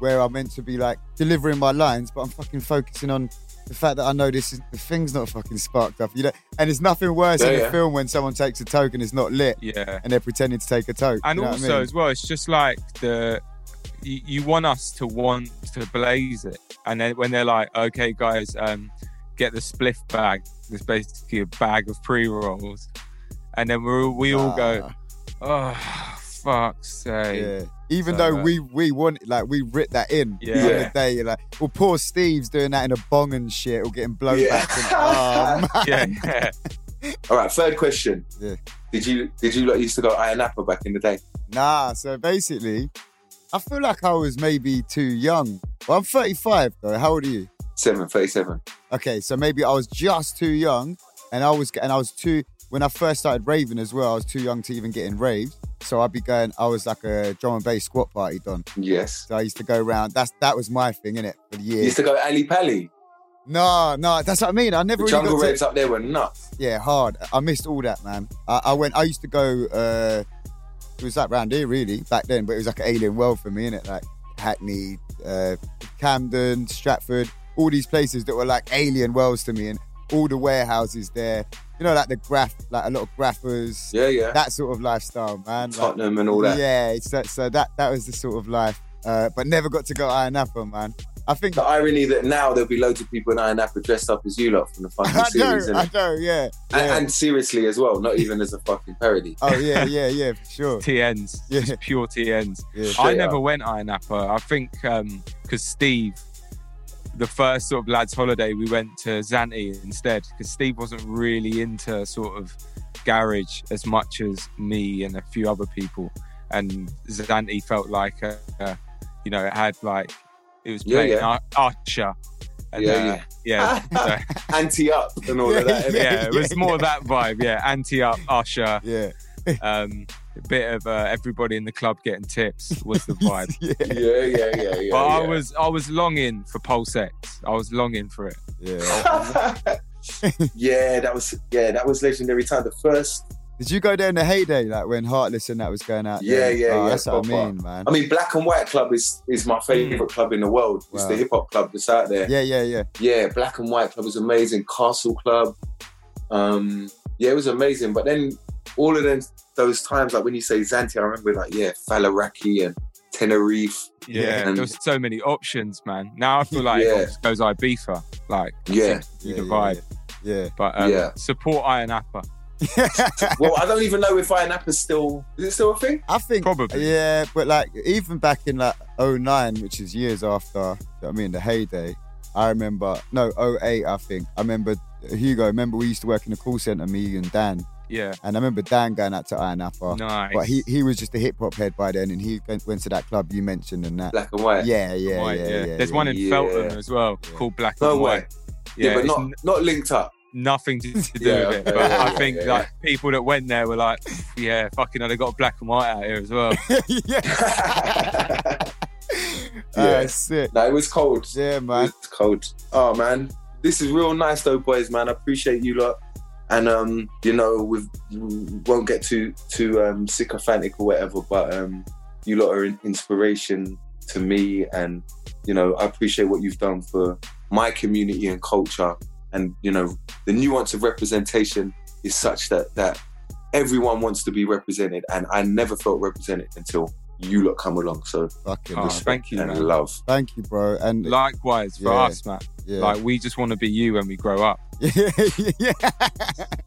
where I'm meant to be like delivering my lines, but I'm fucking focusing on the fact that I know this is the thing's not fucking sparked up. You know, and it's nothing worse Yeah, in a yeah. film when someone takes a toke and it's not lit Yeah. and they're pretending to take a toke. And you know what I also mean? as well, it's just like the you, you want us to want to blaze it, and then when they're like, "Okay, guys, um, get the spliff bag." There's basically a bag of pre rolls, and then we we all go, "Oh, fuck's sake!" Yeah. Even So, though uh, we we want like we writ that in the Yeah. other day, you're like, well, poor Steve's doing that in a bong and shit, or getting blown Yeah. back. And, oh, *laughs* man. yeah, yeah. *laughs* All right, third question. Yeah. Did you did you lot used to go Ayia Napa back in the day? Nah, so basically, I feel like I was maybe too young. Well, I'm 35 though. How old are you? Seven thirty seven. Okay, so maybe I was just too young, and I was and I was too when I first started raving as well, I was too young to even get in raves. So I'd be going. I was like a drum and bass squat party don. Yes. So I used to go around. That's that was my thing, innit, for the You years. used to go Ali Pally. No, no, that's what I mean. I never The really jungle got to, raves up there were nuts. Yeah, hard. I missed all that, man. I, I went. I used to go. uh It was like round here, really, back then. But it was like an alien world for me, innit? Like Hackney, uh, Camden, Stratford, all these places that were like alien worlds to me, and all the warehouses there. You know, like the graph, like a lot of graphers. Yeah, yeah. That sort of lifestyle, man. Like, Tottenham and all that. Yeah, so, so that that was the sort of life. Uh, but never got to go Ayia Napa, man. I think The irony that now there'll be loads of people in Ayia Napa dressed up as you lot from the *laughs* fucking I know, series, I innit? know, yeah. And, yeah. and seriously as well, not even as a fucking parody. *laughs* oh yeah, yeah, yeah, for sure. *laughs* TNs, Yeah. just pure TNs. Yeah. I never up. went Ayia Napa. I think because Steve, the first sort of lads' holiday, we went to Zante instead because Steve wasn't really into sort of garage as much as me and a few other people, and Zante felt like, uh, uh, you know, it had like it was playing yeah. Ar- Usher. And, Yeah, uh, yeah. *laughs* so- *laughs* Anti up and all of that. yeah, it was more that vibe. Yeah, anti up Usher. Yeah. *laughs* Um, a bit of uh, everybody in the club getting tips was the vibe. yeah. Yeah, yeah, yeah, yeah. but I was I was longing for Pulse X. I was longing for it. Yeah. yeah, that was yeah, that was legendary time. The first, Did you go there in the heyday, like when Heartless and that was going out? Yeah, there? yeah, oh, yeah, That's what I mean, man. I mean, Black and White Club is is my favorite club in the world. It's Wow. the hip hop club that's out there. Yeah, yeah, yeah. Yeah, Black and White Club was amazing. Castle Club, um, yeah, it was amazing. But then all of them, those times, like when you say Zante, I remember like yeah, Faliraki and Tenerife. Yeah, And- there was so many options, man. Now I feel like *laughs* Yeah. it goes Ibiza, like Yeah. seems to be Yeah, the yeah, vibe. Yeah. But um, Yeah. support Ayia Napa. *laughs* Well, I don't even know if Ayia Napa is still is it still a thing? I think Probably. Yeah, but like even back in like 09, which is years after, you know what I mean, the heyday. I remember no 08, I think. I remember Hugo. Remember we used to work in the call center, me and Dan, Yeah, and I remember Dan going out to Ayia Napa. nice. But he he was just a hip hop head by then, and he went, went to that club you mentioned and that. Black and White. Yeah, yeah, White, yeah, yeah. There's yeah. one in Yeah. Felton as well Yeah. called Black No and way. White. Yeah, but not n- not linked up. Nothing to, to *laughs* do Yeah, with it. But yeah, I think yeah. like people that went there were like, yeah, fucking, hell, they got black and white out here as well. *laughs* yeah. *laughs* Yeah. Ah, sick. no, it was cold. Yeah, It man. was cold. Oh man, this is real nice though, boys. Man, I appreciate you lot. And um, you know, we've, we won't get too too um, sycophantic or whatever, but um, you lot are an inspiration to me, and you know, I appreciate what you've done for my community and culture. And you know, the nuance of representation is such that that everyone wants to be represented, and I never felt represented until you lot come along. So Fucking Oh, respect. thank you, and man. love. Thank you, bro. And Likewise for Yeah. us, man. Yeah, Like we just want to be you when we grow up. yeah, *laughs* yeah,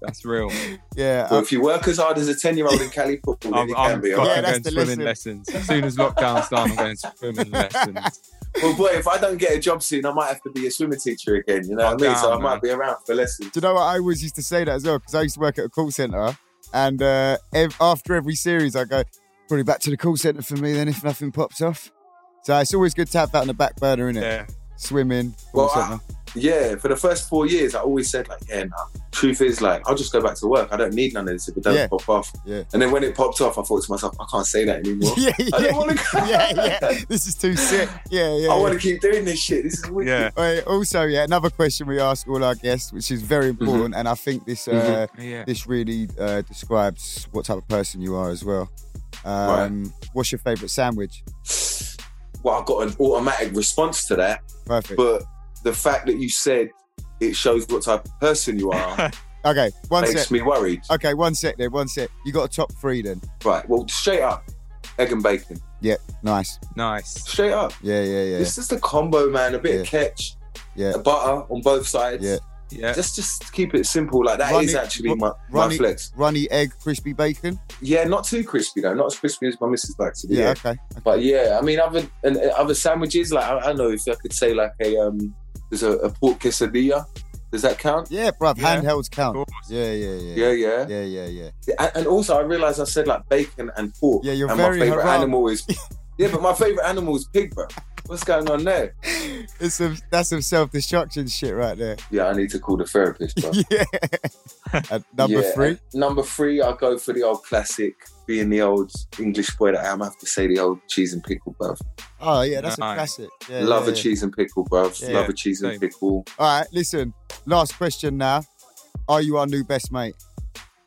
That's real. yeah. Well, if you work as hard as a ten year old in Cali football, I'm, you I'm can be. fucking alright? Yeah, that's going the swimming lesson. lessons. As soon as lockdown's done, I'm going to swimming lessons. *laughs* Well, boy, if I don't get a job soon, I might have to be a swimming teacher again. You know what I mean? so I down, might be around for lessons. Do you know what I always used to say that as well? Because I used to work at a call center, and uh, ev- after every series, I go probably back to the call center for me. Then if nothing pops off, so it's always good to have that on the back burner, innit? Yeah. Swimming, Well, I- Yeah, for the first four years, I always said like, yeah, nah. Truth is, like, I'll just go back to work. I don't need none of this if it doesn't Yeah. pop off. Yeah. And then when it popped off, I thought to myself, I can't say that anymore. *laughs* yeah, I yeah, don't want to. yeah, yeah. This is too sick. Yeah, yeah. I yeah. want to keep doing this shit. This is wicked. Yeah. Wait, also, yeah, another question we ask all our guests, which is very important, and I think this uh, Yeah. this really uh, describes what type of person you are as well. Um, What's your favourite sandwich? Well, I got an automatic response to that, Perfect. but the fact that you said it shows what type of person you are *laughs* okay, one makes sec. me worried. Okay, one sec then, one sec. You got a top three then. Right. Well, straight up, egg and bacon. Yep. Nice. Nice. Straight up. Yeah, yeah, yeah. It's just a combo, man. A bit of catch, Yeah. a butter on both sides. Yeah. Yeah. Just, just keep it simple. Like that is Runny- actually ru- my, my flex. Runny egg, crispy bacon. Yeah, not too crispy though. Not as crispy as my missus likes to be. Yeah, Yeah. okay. But yeah, I mean, other and and other sandwiches. Like I, I don't know if I could say like a um, there's a, a pork quesadilla. Does that count? Yeah, bruv, Yeah, handhelds count. Yeah, yeah, yeah. Yeah, yeah. Yeah, yeah, yeah. And, and also, I realized I said like bacon and pork. Yeah, you're and very my favorite haram. animal is. *laughs* yeah, but my favorite animal is pig, bro. What's going on there? It's some that's some self destruction shit right there. Yeah, I need to call the therapist, bro. *laughs* Yeah. And number Yeah, three. Number three, I'll go for the old classic, being the old English boy that I am. I have to say the old cheese and pickle, bruv. Oh yeah, that's a classic. Yeah, Love yeah, a yeah. cheese and pickle, bruv. Love a cheese and pickle. All right, listen. Last question now. Are you our new best mate?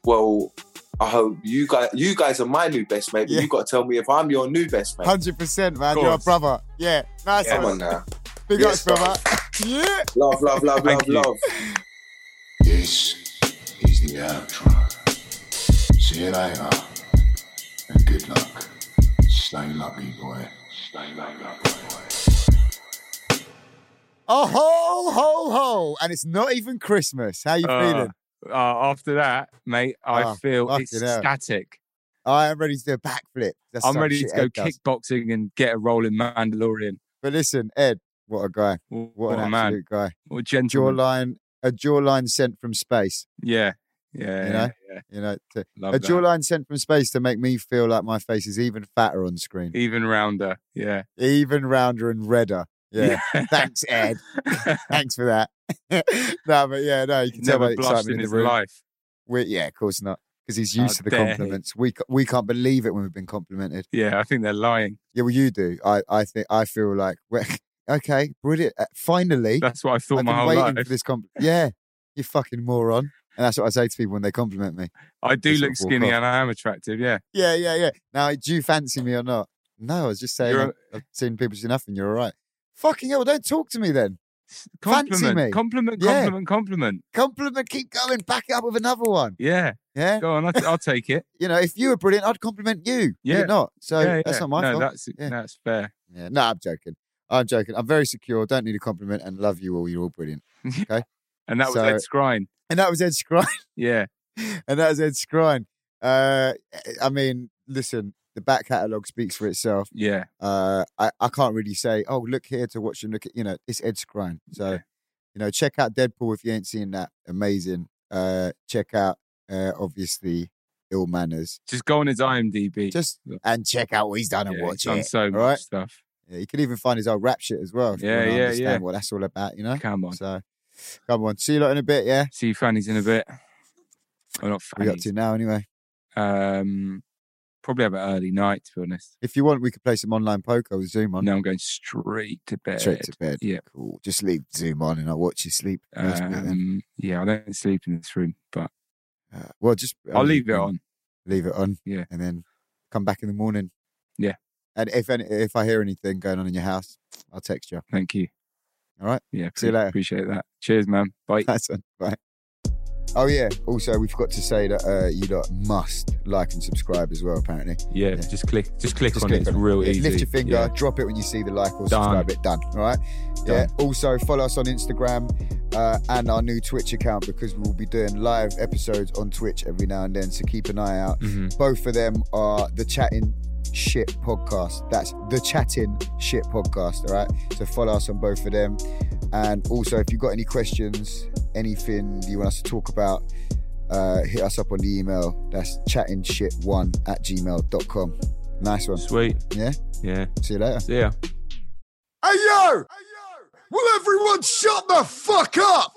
Well, I hope you guys, you guys are my new best mate, but Yeah. you got to tell me if I'm your new best mate. Hundred percent, man. You're a brother. Yeah, nice Come one. on now. Big Yes, ups, brother. Yeah. Love, love, love, love, you. love. This is the outro. See you later. And good luck. Stay lucky, boy. Stay lucky, boy. Oh ho ho ho! And it's not even Christmas. How you Uh, feeling? Uh, after that, mate, I Oh, feel it's fucking hell. static. I am ready to do a backflip. That's I'm ready to go Ed does. kickboxing and get a roll in Mandalorian. But listen, Ed, what a guy! What, What, a an man. absolute guy! What a gentleman. Jawline, a jawline sent from space. Yeah. Yeah. You know? yeah. You know, to, a that. jawline sent from space to make me feel like my face is even fatter on screen, Even rounder. Yeah. even rounder and redder. Yeah. *laughs* Thanks, Ed. *laughs* Thanks for that. *laughs* no, but yeah, no, you can tell by Never the excitement in in his the room. life. we yeah, of course not, because he's used to the he. compliments. We we can't believe it when we've been complimented. Yeah, I think they're lying. Yeah, well, you do. I I think I feel like okay, brilliant. Uh, finally, That's what I thought I've my been whole waiting life. for this. Comp- yeah, you fucking moron. And that's what I say to people when they compliment me. I do look sort of walk skinny and I am attractive. Yeah. Yeah, yeah, yeah. Now, do you fancy me or not? No, I was just saying. You're I've, seen people do enough, and you're all right. Fucking hell! Don't talk to me then. Fancy Compliment, me. compliment, Yeah. compliment, compliment. Compliment. Keep going. Back it up with another one. Yeah, Yeah. go on. I'll, I'll take it. *laughs* You know, if you were brilliant, I'd compliment you. Yeah. You're not. So yeah, that's not my no, fault. that's Yeah. that's fair. Yeah. No, I'm joking. I'm joking. I'm very secure. Don't need a compliment, and love you all. You're all brilliant. *laughs* Okay. and that was So- Ed Skrein. *laughs* And that was Ed Skrein. Yeah, and that was Ed Skrein. Uh, I mean, listen, the back catalogue speaks for itself. yeah. Uh, I, I can't really say, oh, look here to watch and look at, you know, it's Ed Skrein. So, Yeah. you know, check out Deadpool if you ain't seen that. Amazing. Uh, check out, uh, obviously, Ill Manors. Just go on his IMDb. Just, and check out what he's done and yeah, watch he's done it. so much right? stuff. Yeah, you can even find his old rap shit as well. Yeah, you yeah, understand yeah. what that's all about, you know? Come on. So, come on. See you lot in a bit, yeah? See you fannies in a bit. Well, not are you up to now, anyway? Um, probably have an early night, to be honest. If you want, we could play some online poker with Zoom on. Now I'm going straight to bed. Straight to bed. Yeah. Cool. Just leave Zoom on and I'll watch you sleep. Nice bit then. Um, yeah, I don't sleep in this room, but Uh, well, just I'll leave it on. Leave it on. Yeah. And then come back in the morning. Yeah. And if any, if I hear anything going on in your house, I'll text you. Thank you. All right. Yeah, See you later. Appreciate that. Cheers, man. Bye. That's one. Bye. Oh yeah. Also, we forgot to say that uh, you lot must like and subscribe as well. Apparently, Yeah, Yeah. just click, just click just on click it. It's on it. real Yeah, easy. Lift your finger, Yeah. drop it when you see the like or Done. subscribe it. Done. All right. Yeah. Also, follow us on Instagram uh, and our new Twitch account because we will be doing live episodes on Twitch every now and then. So keep an eye out. Mhm. Both of them are the Chatting Shit podcast. That's the Chatting Shit podcast. All right. So follow us on both of them. And also, if you've got any questions, anything you want us to talk about, uh, hit us up on the email. That's chattingshit1 at gmail.com. Nice one. Sweet. Yeah. Yeah. See you later. See ya. Hey yo! Will everyone shut the fuck up?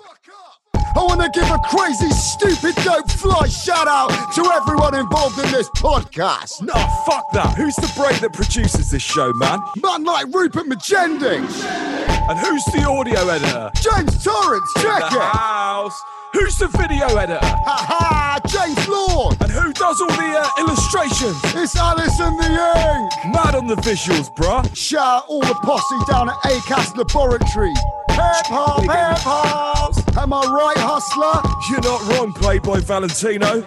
I want to give a crazy, stupid, dope fly shout out to everyone involved in this podcast. No, fuck that. Who's the brain that produces this show, man? Man like Rupert Magending, And who's the audio editor? James Torrance, check it. house. Who's the video editor? Ha ha, James Lord. And who does all the uh, illustrations? It's Alice and the Ink. Mad on the visuals, bruh. Shout out all the posse down at ACAS Laboratory. Hip hop, hip hop. Am I right, hustler? You're not wrong, Playboy Valentino.